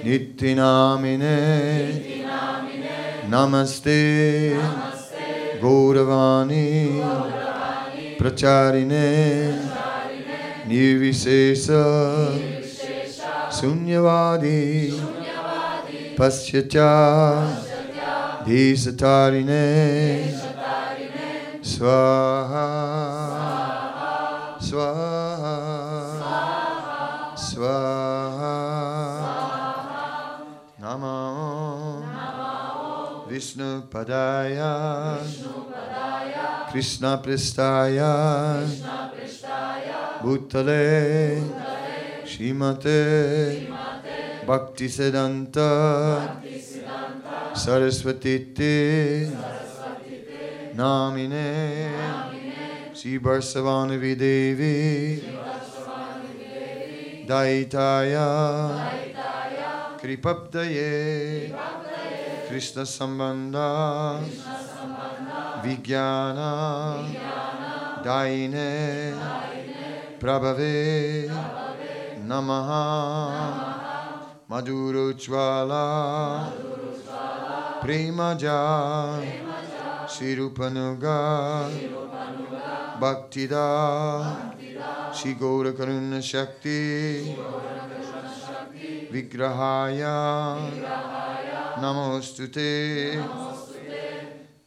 Nittinamine. Namaste. Gauravani. Pracharine. Nirvishesa Sunyavadi Pasyacha Desatarine Swaha Swaha Swaha Namo Vishnu Padaya Krishna Pristaya Bhuttale Shimate Bhakti Siddhanta Saraswati Namine Sri Barsavanavi Devi Daitaya Kripapdaye Krishna Sambandha Vijnana Daine Prabhave Namaha Madhurochvala Premaja Sirupanuga Bhaktida Shri Karuna Shakti Vigrahaya Namostute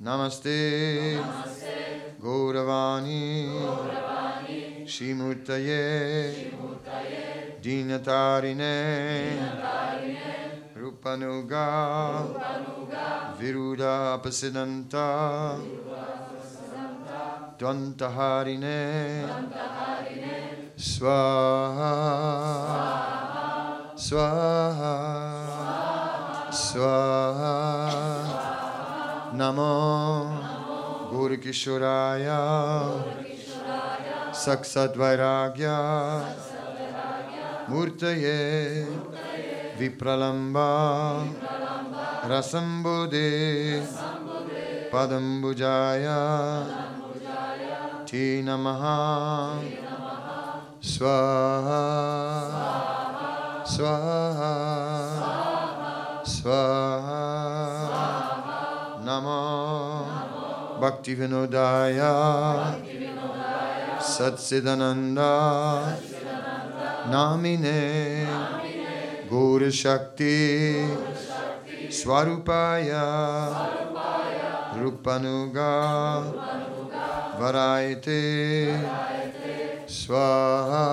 Namaste Gauravani Shimurtaye Dinatarine Rupanuga. Viruda Pasidanta Dvantaharine Swaha. Swaha. Swaha. Namo. Vairagya Murtaye Vipralamba Rasambode Padambujaya Te Namaha Swaha Swaha Swaha Namo Bhakti Vinodaya Satsidananda Namine Gaura Shakti Swarupaya Rupanuga Varayate Swaha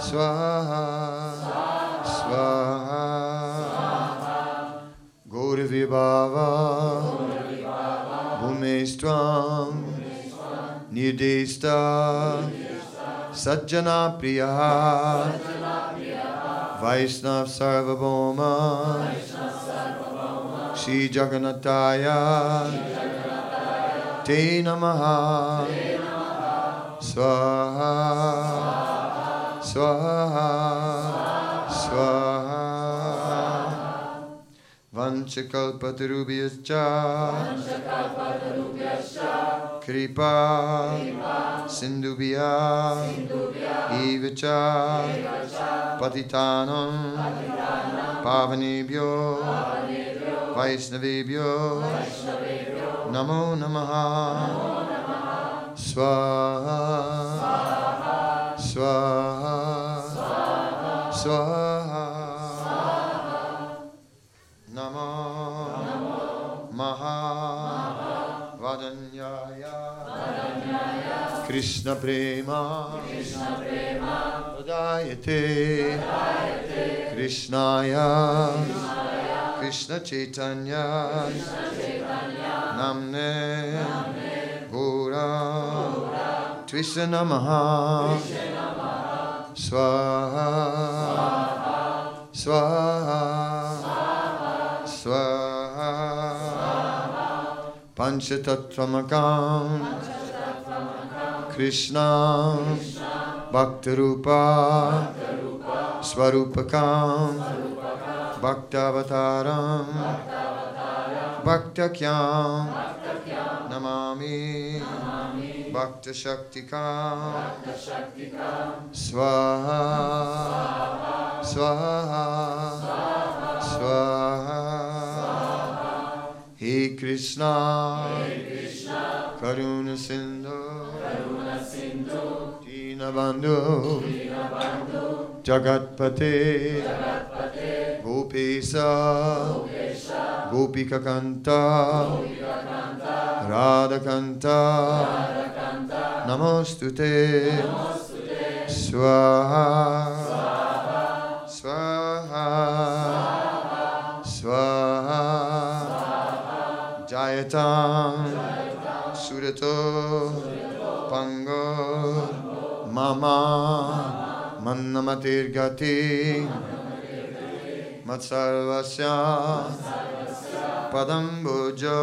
Swaha Swaha Gauravibhava Bhumestvam Nirdesta Sajjana Priya. Vaishnav Sarvabhauma. Shri Jagannathaya. Te swaha. Swaha vanchakalpatarubhyascha kripa. Sindubhya evacha. Patitanam pavanebhyo. Vaisnavebhyo namo namaha. Swaha. Swaha. Swaha krishna prema. Vadayate krishnaya. Krishna chaitanya. Namne. Gora twisa namaha. Swaha. Swaha. Swaha panchatattvamakam krishna bhaktarupa swarupakam bhaktavataram bhaktakyam namami bhakta shaktikam swaha swaha swaha. He krishna karuna sindhu dinabandhu jagatpate Jagatpate gopesa gopikakanta radhakanta namostute swaha swaha swaha Swaha, Swaha jayatam surato mama mannamatirgati matsarvasya padam bhujo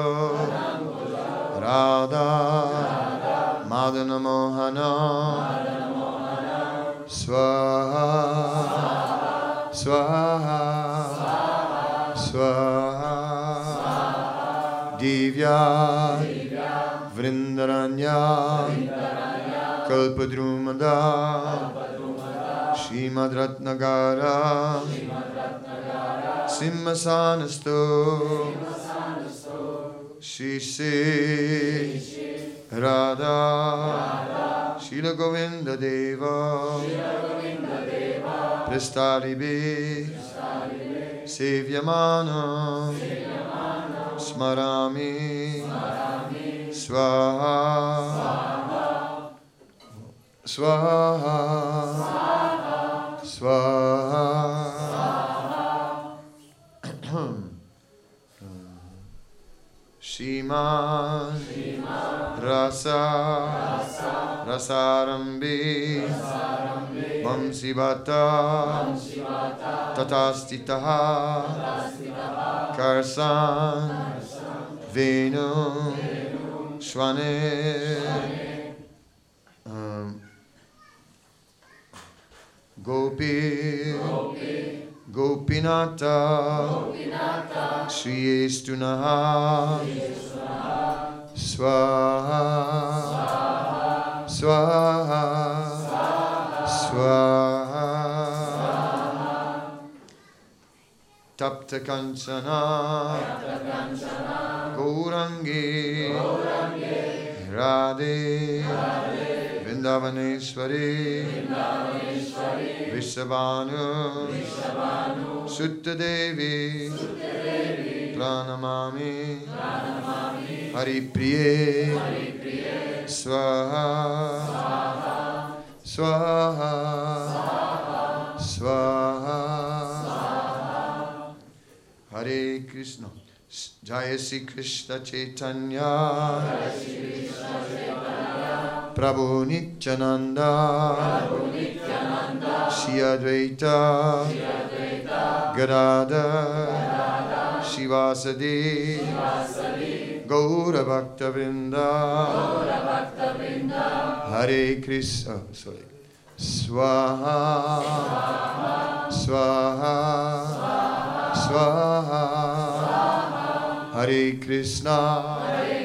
radha madana mohana swaha swaha swaha divya vrindaranya कल्पद्रुमदा श्रीमद्रत्नगारा सिंहसानस्तो श्रीसे Radha शीलगोविन्ददेवा प्रस्तारिभे सेव्यमाना स्मरामि स्वाहा Swaha Swaha Swaha Shiman Rasa. Rasa. Rasarambi. Vamsivata Tatastitaha Karsan. Venu. Shwane um, Gopi Gopinata Shri Estunaha Swaha. Swaha. Swaha. Tapta Kanchana Gaurangi Radhe. Vrindavaneshwari Vishabhanu Sutta Devi Pranamami Hari Priye Swaha Swaha Swaha Hare Krishna Jaya Sri Krishna Chaitanya Prabhu Nityananda. Shri Advaita. Gadada. Shivasadi Gaura Bhakta Vrinda Hare Krishna. Oh, sorry. Swaha. Swaha. Swaha. Hare Krishna. Hare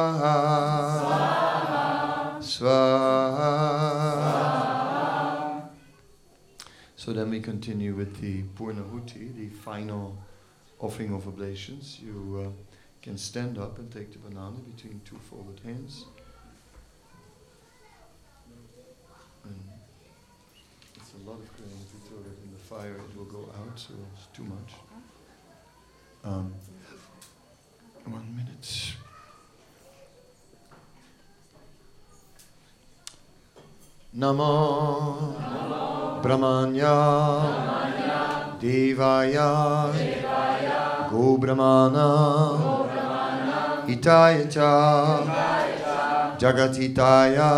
continue with the Purnahuti, the final offering of oblations. You uh, can stand up and take the banana between two folded hands. And it's a lot of grain. If you throw it in the fire, it will go out, so it's too much. Um, one minute. Namo Brahmanya Devaya Go Brahmana cha Jagatitaya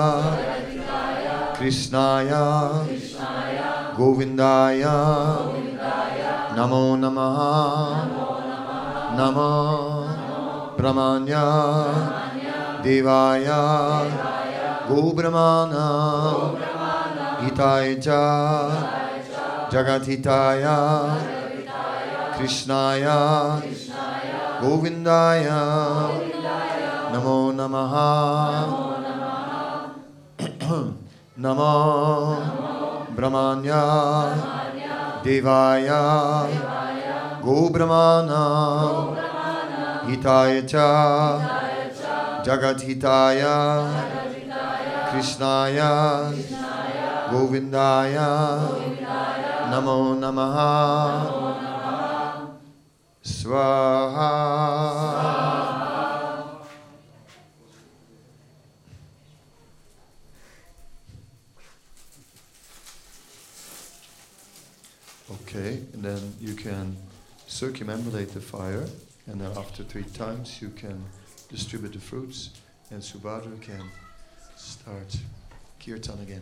Krishnaya Govindaya Namo Namaha Namo Brahmanya Devaya Go Brahmana cha Jagatitaya Krishnaya. Govindaya. Namo Namaha. Namo Brahmanya. Devaya. Go Brahmana Hitaya cha Jagatitaya Krishnaya Govindaya Namo Namaha Swaha Okay, and then you can circumambulate the fire, and then after three times you can distribute the fruits, and Subhadra can start kirtan again.